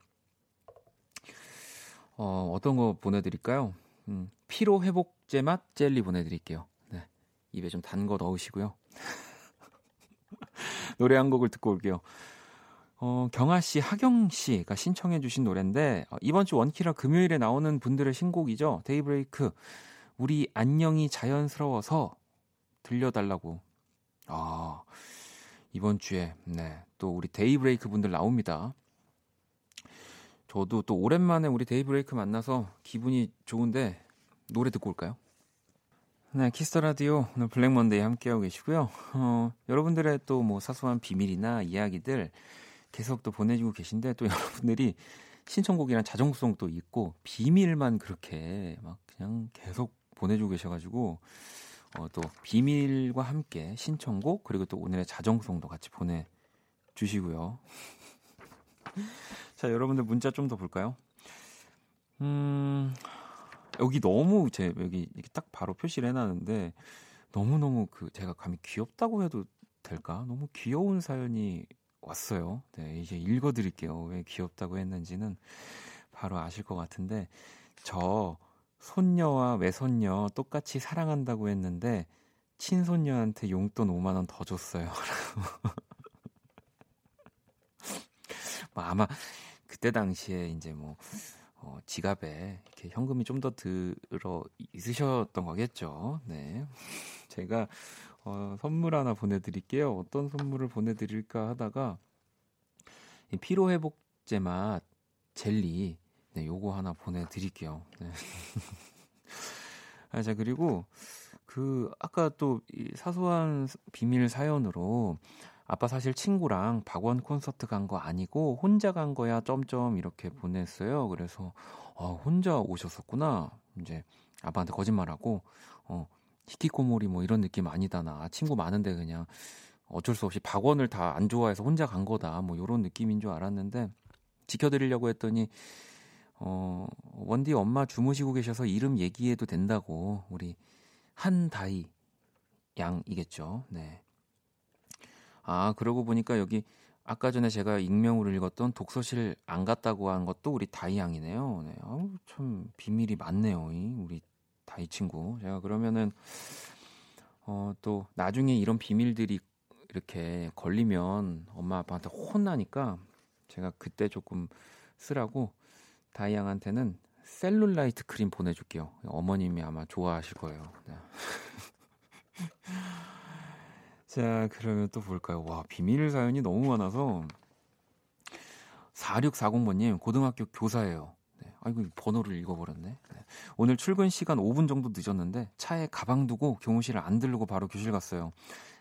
어 어떤 거 보내드릴까요? 음, 피로 회복제 맛 젤리 보내드릴게요. 네 입에 좀 단 거 넣으시고요. <laughs> 노래 한 곡을 듣고 올게요. 어, 경아 씨, 하경 씨가 신청해 주신 노래인데 어, 이번 주 원키라 금요일에 나오는 분들의 신곡이죠. 데이브레이크. 우리 안녕이 자연스러워서 들려달라고. 아, 이번 주에 네, 또 우리 데이브레이크 분들 나옵니다. 저도 또 오랜만에 우리 데이브레이크 만나서 기분이 좋은데 노래 듣고 올까요? 네, Kiss the Radio 오늘 Black Monday 함께하고 계시고요. 어, 여러분들의 또 뭐 사소한 비밀이나 이야기들 계속 또 보내주고 계신데 또 <laughs> 여러분들이 신청곡이랑 자정송도 있고 비밀만 그렇게 막 그냥 계속 보내주고 계셔가지고 어, 또 비밀과 함께 신청곡 그리고 또 오늘의 자정송도 같이 보내주시고요. <laughs> 자 여러분들 문자 좀 더 볼까요? 음 여기 너무 제 여기 딱 바로 표시를 해놨는데 너무 너무 그 제가 감히 귀엽다고 해도 될까? 너무 귀여운 사연이 왔어요. 네, 이제 읽어드릴게요. 왜 귀엽다고 했는지는 바로 아실 것 같은데, 저 손녀와 외손녀 똑같이 사랑한다고 했는데, 친손녀한테 용돈 5만 원 더 줬어요. <laughs> 뭐 아마 그때 당시에 이제 뭐, 어, 지갑에 이렇게 현금이 좀 더 들어 있으셨던 거겠죠. 네. 제가 어, 선물 하나 보내드릴게요. 어떤 선물을 보내드릴까 하다가 피로 회복제 맛 젤리 네, 요거 하나 보내드릴게요. 네. <laughs> 아, 자 그리고 그 아까 또 이 사소한 비밀 사연으로 아빠 사실 친구랑 박원 콘서트 간 거 아니고 혼자 간 거야 점점 이렇게 보냈어요. 그래서 어, 혼자 오셨었구나. 이제 아빠한테 거짓말하고 어 히키코모리 뭐 이런 느낌 아니다 나 친구 많은데 그냥 어쩔 수 없이 박원을 다 안 좋아해서 혼자 간 거다 뭐 이런 느낌인 줄 알았는데 지켜드리려고 했더니 어 원디 엄마 주무시고 계셔서 이름 얘기해도 된다고 우리 한다이 양이겠죠 네. 아 그러고 보니까 여기 아까 전에 제가 익명으로 읽었던 독서실 안 갔다고 한 것도 우리 다이 양이네요. 네. 아우 참 비밀이 많네요. 우리 다 이 친구. 제가 그러면은 어, 또 나중에 이런 비밀들이 이렇게 걸리면 엄마 아빠한테 혼나니까 제가 그때 조금 쓰라고 다이 양한테는 셀룰라이트 크림 보내줄게요. 어머님이 아마 좋아하실 거예요. 네. <laughs> 자, 그러면 또 볼까요? 와, 비밀 사연이 너무 많아서 4640번님, 고등학교 교사예요. 네, 아이고, 번호를 읽어버렸네. 네. 오늘 출근 시간 5분 정도 늦었는데 차에 가방 두고 교무실을 안 들르고 바로 교실 갔어요.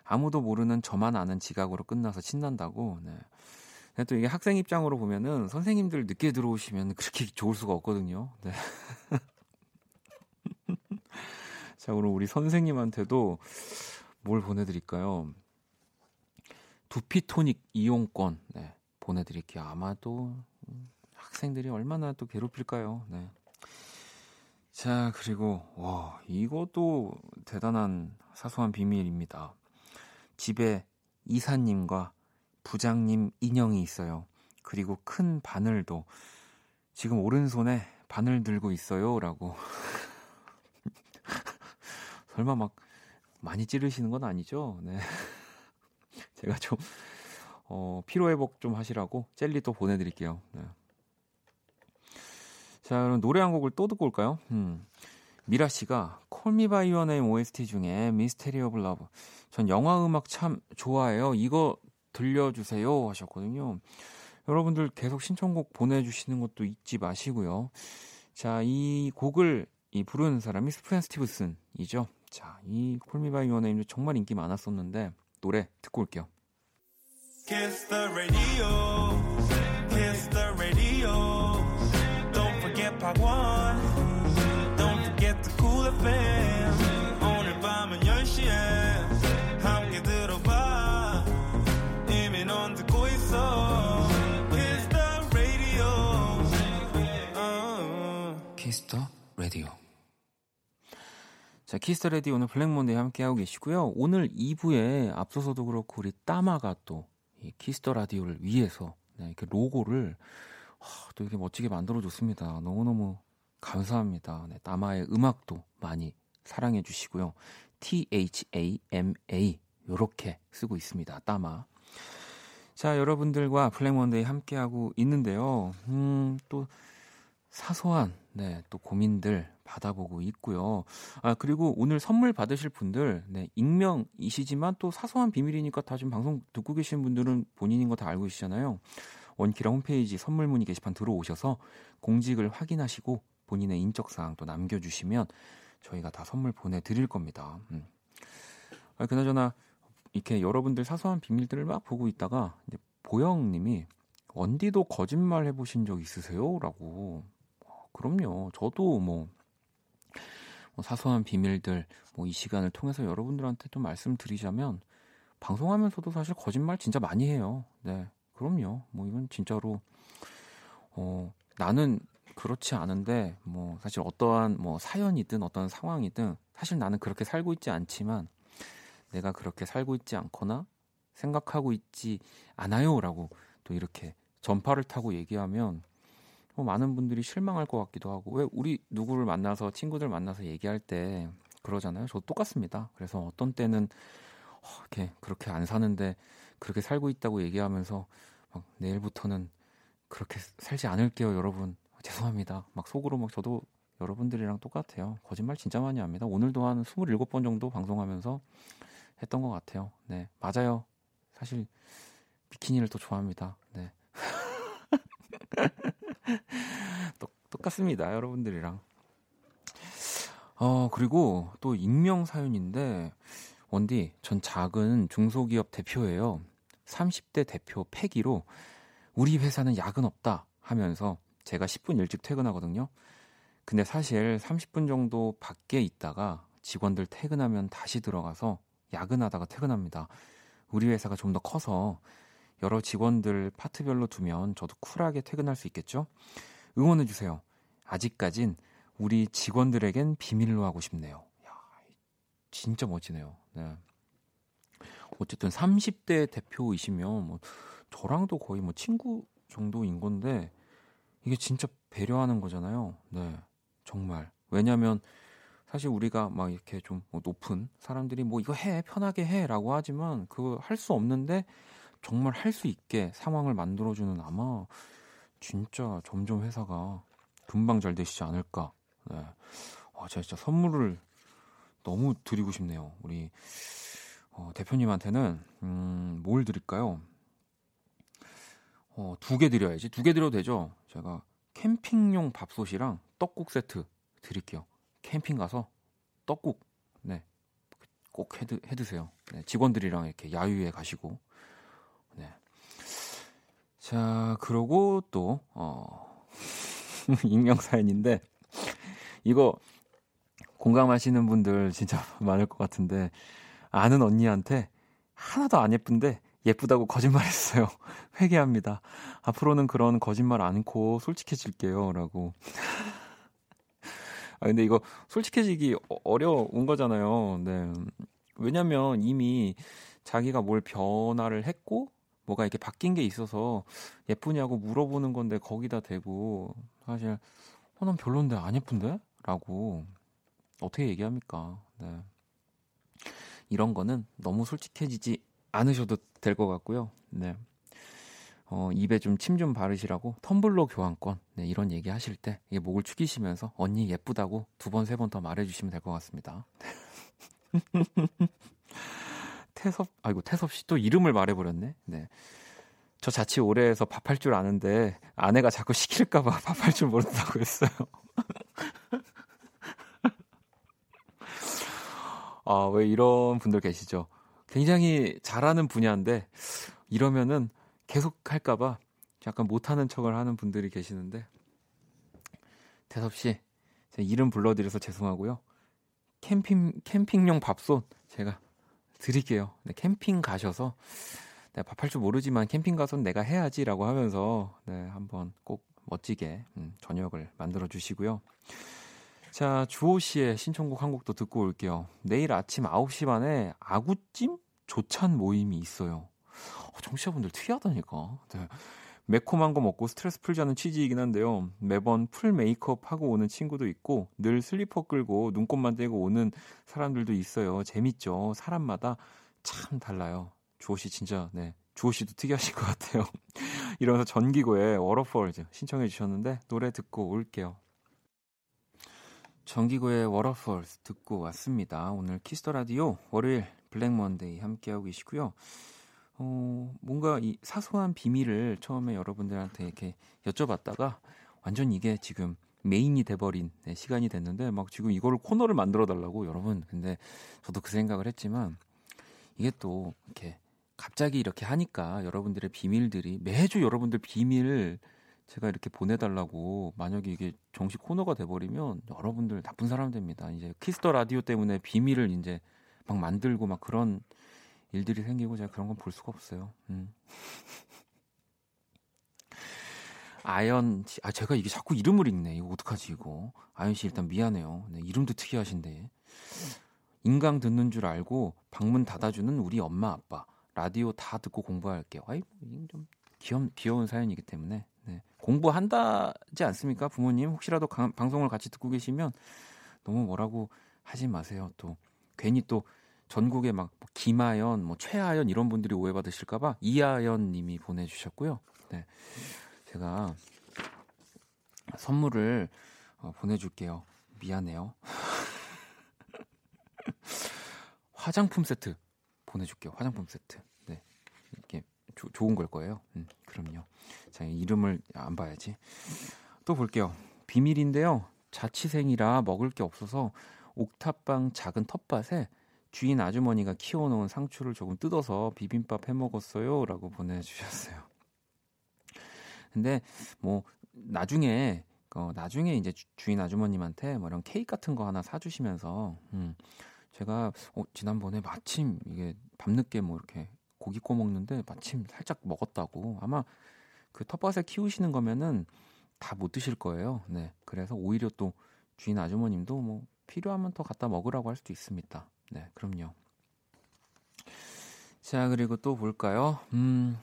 아무도 모르는 저만 아는 지각으로 끝나서 신난다고. 네. 또 이게 학생 입장으로 보면은 선생님들 늦게 들어오시면 그렇게 좋을 수가 없거든요. 네. <laughs> 자, 그럼 우리 선생님한테도 뭘 보내드릴까요? 두피토닉 이용권 네, 보내드릴게요. 아마도 학생들이 얼마나 또 괴롭힐까요? 네. 자, 그리고 와 이것도 대단한 사소한 비밀입니다. 집에 이사님과 부장님 인형이 있어요. 그리고 큰 바늘도 지금 오른손에 바늘 들고 있어요 라고. <laughs> 설마 막 많이 찌르시는 건 아니죠? 네. <laughs> 제가 좀 어, 피로 회복 좀 하시라고 젤리 또 보내드릴게요. 네. 자, 그럼 노래 한 곡을 또 듣고 올까요? 음. 미라 씨가 Me By Your Name OST 중에 Mystery of Love. 전 영화 음악 참 좋아해요. 이거 들려주세요 하셨거든요. 여러분들 계속 신청곡 보내주시는 것도 잊지 마시고요. 자, 이 곡을 이 부르는 사람이 수프얀 스티븐스죠. 자, 이 Call Me By Your Name도 정말 인기 많았었는데 노래 듣고 올게요. Kiss the radio. Kiss the radio. Don't forget part 1. Don't forget the cool FM. 오늘 밤은 10시에 함께 들어봐. 이미 넌 듣고 있어. Kiss the radio. Uh. Kiss the radio. 자, Kiss the Radio 오늘 Black Monday 함께하고 계시고요. 오늘 2부에 앞서서도 그렇고 우리 따마가 또 이 Kiss the Radio를 위해서 네, 이렇게 로고를 하, 또 이렇게 멋지게 만들어줬습니다. 너무너무 감사합니다. 네, 따마의 음악도 많이 사랑해 주시고요. T-H-A-M-A 요렇게 쓰고 있습니다. 따마. 자, 여러분들과 블랙몬데이 함께하고 있는데요. 음, 또 사소한 네, 또 고민들 받아보고 있고요. 아, 그리고 오늘 선물 받으실 분들, 네, 익명이시지만 또 사소한 비밀이니까 다 지금 방송 듣고 계신 분들은 본인인 거 다 알고 계시잖아요. 원키라 홈페이지 선물 문의 게시판 들어오셔서 공직을 확인하시고 본인의 인적사항 또 남겨주시면 저희가 다 선물 보내드릴 겁니다. 음. 아, 그나저나 이렇게 여러분들 사소한 비밀들을 막 보고 있다가 이제 보영님이 원디도 거짓말 해보신 적 있으세요? 라고 그럼요. 저도 뭐, 뭐 사소한 비밀들 뭐 이 시간을 통해서 여러분들한테 좀 말씀드리자면 방송하면서도 사실 거짓말 진짜 많이 해요. 네. 그럼요. 뭐 이건 진짜로 어 나는 그렇지 않은데 뭐 사실 어떠한 뭐 사연이든 어떤 상황이든 사실 나는 그렇게 살고 있지 않지만 내가 그렇게 살고 있지 않거나 생각하고 있지 않아요라고 또 이렇게 전파를 타고 얘기하면 뭐 많은 분들이 실망할 것 같기도 하고 왜 우리 누구를 만나서 친구들 만나서 얘기할 때 그러잖아요. 저 똑같습니다. 그래서 어떤 때는 어, 이렇게 그렇게 안 사는데 그렇게 살고 있다고 얘기하면서 막 내일부터는 그렇게 살지 않을게요, 여러분. 죄송합니다. 막 속으로 막 저도 여러분들이랑 똑같아요. 거짓말 진짜 많이 합니다. 오늘도 한 27번 정도 방송하면서 했던 것 같아요. 네, 맞아요. 사실 비키니를 또 좋아합니다. 네. <laughs> 똑, 똑같습니다. 여러분들이랑. 어, 그리고 또 익명 사연인데, 원디, 전 작은 중소기업 대표예요. 30대 대표 패기로 우리 회사는 야근 없다 하면서 제가 10분 일찍 퇴근하거든요. 근데 사실 30분 정도 밖에 있다가 직원들 퇴근하면 다시 들어가서 야근하다가 퇴근합니다. 우리 회사가 좀 더 커서 여러 직원들 파트별로 두면 저도 쿨하게 퇴근할 수 있겠죠? 응원해 주세요. 아직까진 우리 직원들에겐 비밀로 하고 싶네요. 야, 진짜 멋지네요. 네. 어쨌든 30대 대표이시면 뭐 저랑도 거의 뭐 친구 정도인 건데 이게 진짜 배려하는 거잖아요. 네. 정말. 왜냐면 사실 우리가 막 이렇게 좀뭐 높은 사람들이 뭐 이거 해 편하게 해라고 하지만 그거 할 수 없는데 정말 할 수 있게 상황을 만들어주는 아마 진짜 점점 회사가 금방 잘 되시지 않을까. 네. 와, 제가 진짜 선물을 너무 드리고 싶네요. 우리 어, 대표님한테는 음, 뭘 드릴까요? 어, 두 개 드려야지. 두 개 드려도 되죠. 제가 캠핑용 밥솥이랑 떡국 세트 드릴게요. 캠핑 가서 떡국 네. 꼭 해, 해 드세요. 네, 직원들이랑 이렇게 야유회 가시고. 네. 자, 그러고 또 어, <laughs> 익명 사연인데 이거 공감하시는 분들 진짜 <laughs> 많을 것 같은데 아는 언니한테 하나도 안 예쁜데 예쁘다고 거짓말했어요. <laughs> 회개합니다. 앞으로는 그런 거짓말 않고 솔직해질게요 라고. 아 근데 이거 솔직해지기 어, 어려운 거잖아요. 네. 왜냐면 이미 자기가 뭘 변화를 했고 뭐가 이렇게 바뀐 게 있어서 예쁘냐고 물어보는 건데 거기다 대고 사실 어, 난 별론데 안 예쁜데? 라고 어떻게 얘기합니까? 네. 이런 거는 너무 솔직해지지 않으셔도 될 것 같고요. 네. 어, 입에 좀 침좀 좀 바르시라고 텀블러 교환권 네, 이런 얘기 하실 때 이게 목을 축이시면서 언니 예쁘다고 두 번 세 번 더 말해주시면 될 것 같습니다. <laughs> 태섭 아이고 태섭 씨 또 이름을 말해버렸네. 네. 저 자취 오래 해서 밥할 줄 아는데 아내가 자꾸 시킬까봐 <laughs> 밥할 줄 모른다고 했어요. <laughs> 아, 왜 이런 분들 계시죠? 굉장히 잘하는 분야인데 이러면은 계속 할까봐 약간 못하는 척을 하는 분들이 계시는데 대섭 씨, 제 이름 불러드려서 죄송하고요. 캠핑 캠핑용 밥솥 제가 드릴게요. 네, 캠핑 가셔서 내가 밥할 줄 모르지만 캠핑 가서 내가 해야지라고 하면서 네, 한번 꼭 멋지게 음, 저녁을 만들어 주시고요. 자, 주호 씨의 신청곡 한 곡도 듣고 올게요. 내일 아침 9시 반에 아구찜 조찬 모임이 있어요. 어, 청취자분들 특이하다니까. 네. 매콤한 거 먹고 스트레스 풀자는 취지이긴 한데요. 매번 full 메이크업 하고 오는 친구도 있고 늘 슬리퍼 끌고 눈곱만 떼고 오는 사람들도 있어요. 재밌죠. 사람마다 참 달라요. 주호 씨 진짜 네. 주호 씨도 특이하신 것 같아요. <laughs> 이러면서 정기고의 Waterfall 신청해 주셨는데 노래 듣고 올게요. 정기고의 Waterfalls 듣고 왔습니다. 오늘 Kiss the Radio 월요일 Black Monday 함께하고 계시고요. 어, 뭔가 이 사소한 비밀을 처음에 여러분들한테 이렇게 여쭤봤다가 완전 이게 지금 메인이 돼버린 네, 시간이 됐는데 막 지금 이거를 코너를 만들어 달라고 여러분 근데 저도 그 생각을 했지만 이게 또 이렇게 갑자기 이렇게 하니까 여러분들의 비밀들이 매주 여러분들 비밀을 제가 이렇게 보내달라고 만약에 이게 정식 코너가 돼버리면 여러분들 나쁜 사람 됩니다. 이제 Kiss the Radio 때문에 비밀을 이제 막 만들고 막 그런 일들이 생기고 제가 그런 건 볼 수가 없어요. 음. <laughs> 아연 씨, 아 제가 이게 자꾸 이름을 읽네. 이거 어떡하지 이거? 아연 씨 일단 미안해요. 네, 이름도 특이하신데. 인강 듣는 줄 알고 방문 닫아주는 우리 엄마 아빠 라디오 다 듣고 공부할게요. 아이 좀 귀여운 귀여운 사연이기 때문에 네. 공부한다지 않습니까? 부모님 혹시라도 가, 방송을 같이 듣고 계시면 너무 뭐라고 하지 마세요. 또 괜히 또 전국에 막뭐 김아연, 뭐 최아연 이런 분들이 오해받으실까봐 이아연 님이 보내주셨고요. 네, 제가 선물을 어, 보내줄게요. 미안해요. <laughs> 화장품 세트 보내줄게요. 화장품 세트. 조, 좋은 걸 거예요. 음, 그럼요. 자, 이름을 안 봐야지. 또 볼게요. 비밀인데요. 자취생이라 먹을 게 없어서 옥탑방 작은 텃밭에 주인 아주머니가 키워놓은 상추를 조금 뜯어서 비빔밥 해 먹었어요 라고 보내주셨어요. 근데 뭐 나중에 어, 나중에 이제 주인 아주머님한테 뭐 이런 케이크 같은 거 하나 사주시면서 음, 제가 어, 지난번에 마침 이게 밤늦게 뭐 이렇게 고기 구워 먹는데 마침 살짝 먹었다고 아마 그 텃밭에 키우시는 거면은 다 못 드실 거예요. 네. 그래서 오히려 또 주인 아주머님도 뭐 필요하면 더 갖다 먹으라고 할 수도 있습니다. 네, 그럼요. 자, 그리고 또 볼까요? 음,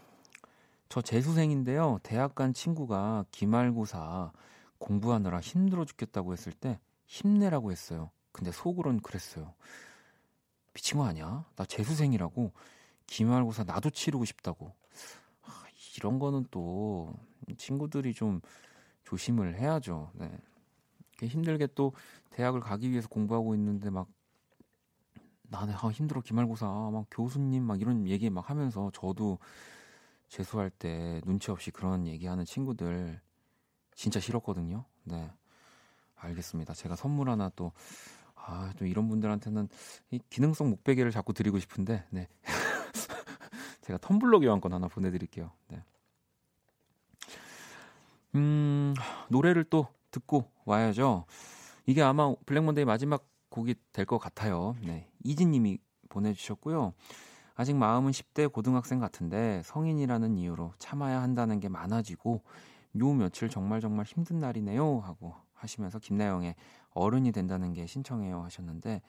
저 재수생인데요. 대학 간 친구가 기말고사 공부하느라 힘들어 죽겠다고 했을 때 힘내라고 했어요. 근데 속으론 그랬어요. 미친 거 아니야? 나 재수생이라고 기말고사 나도 치르고 싶다고. 이런 거는 또 친구들이 좀 조심을 해야죠. 네. 힘들게 또 대학을 가기 위해서 공부하고 있는데 막 나는 아, 힘들어 기말고사 막 교수님 막 이런 얘기 막 하면서 저도 재수할 때 눈치 없이 그런 얘기하는 친구들 진짜 싫었거든요. 네. 알겠습니다. 제가 선물 하나 또, 아, 또 이런 분들한테는 이 기능성 목베개를 자꾸 드리고 싶은데, 네. <laughs> 제가 텀블러 교환권 하나 보내드릴게요. 네. 음, 노래를 또 듣고 와야죠. 이게 아마 블랙몬데이 마지막 곡이 될 것 같아요. 네. 이진님이 보내주셨고요. 아직 마음은 10대 고등학생 같은데 성인이라는 이유로 참아야 한다는 게 많아지고 요 며칠 정말 정말 힘든 날이네요 하고 하시면서 김나영의 어른이 된다는 게 신청해요 하셨는데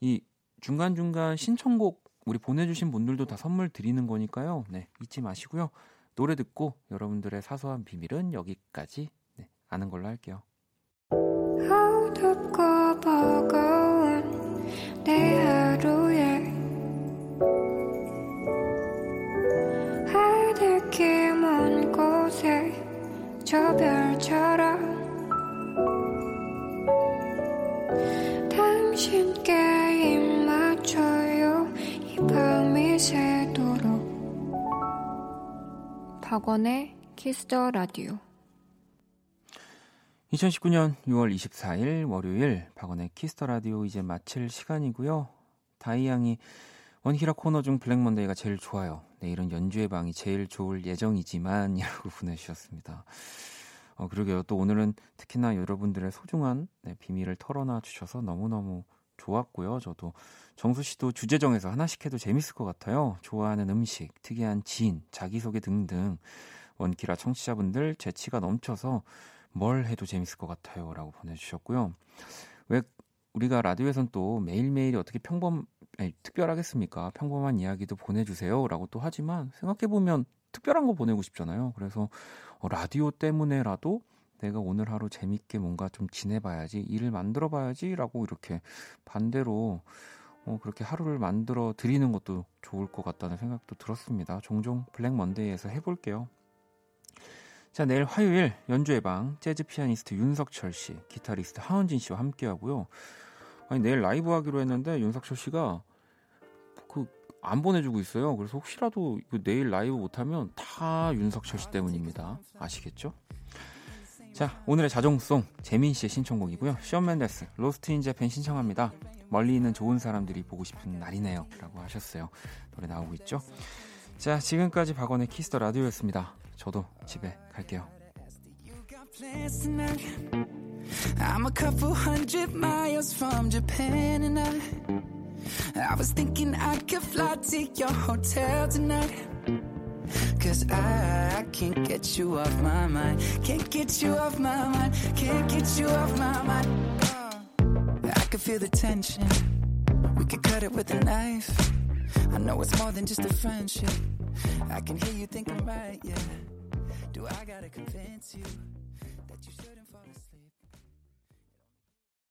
이 중간중간 신청곡 우리 보내주신 분들도 다 선물 드리는 거니까요. 네, 잊지 마시고요. 노래 듣고 여러분들의 사소한 비밀은 여기까지 네, 아는 걸로 할게요. 어둡고 버거운 내 하루에 하늘길 먼 곳에 저별 박원의 Kiss the Radio 2019년 6월 24일 월요일 박원의 Kiss the Radio 이제 마칠 시간이고요. 다이양이 원키라 코너 중 Black Monday가 제일 좋아요. 내일은 연주의 방이 제일 좋을 예정이지만 이라고 <laughs> 보내주셨습니다. 어, 그러게요. 또 오늘은 특히나 여러분들의 소중한 네, 비밀을 털어놔 주셔서 너무너무 좋았고요. 저도 정수 씨도 주제 정해서 하나씩 해도 재밌을 것 같아요. 좋아하는 음식, 특이한 지인, 자기소개 등등 원키라 청취자분들 재치가 넘쳐서 뭘 해도 재밌을 것 같아요. 라고 보내주셨고요. 왜 우리가 라디오에선 또 매일매일이 어떻게 평범, 아니, 특별하겠습니까? 평범한 이야기도 보내주세요. 라고 또 하지만 생각해보면 특별한 거 보내고 싶잖아요. 그래서 어, 라디오 때문에라도 내가 오늘 하루 재밌게 뭔가 좀 지내봐야지, 일을 만들어봐야지 라고 이렇게 반대로 어, 그렇게 하루를 만들어 드리는 것도 좋을 것 같다는 생각도 들었습니다. 종종 Black Monday에서 해볼게요. 자, 내일 화요일 연주의 방 재즈 피아니스트 윤석철 씨, 기타리스트 하은진 씨와 함께 하고요. 아니, 내일 라이브 하기로 했는데 윤석철 씨가 그 안 보내주고 있어요. 그래서 혹시라도 내일 라이브 못하면 다 윤석철 씨 때문입니다. 아시겠죠? 자, 오늘의 자정송 재민 씨의 신청곡이고요. Shawn Mendes Lost in Japan 신청합니다. 멀리 있는 좋은 사람들이 보고 싶은 날이네요. 라고 하셨어요. 노래 나오고 있죠? 자, 지금까지 박원의 Kiss the Radio였습니다. 저도 집에 갈게요. I'm a couple hundred miles from Japan and I I was thinking I could fly to your hotel tonight Cause I, I can't get you off my mind. Can't get you off my mind. Can't get you off my mind. Uh, I can feel the tension. We could cut it with a knife. I know it's more than just a friendship. I can hear you think I'm right, yeah Do I gotta convince you?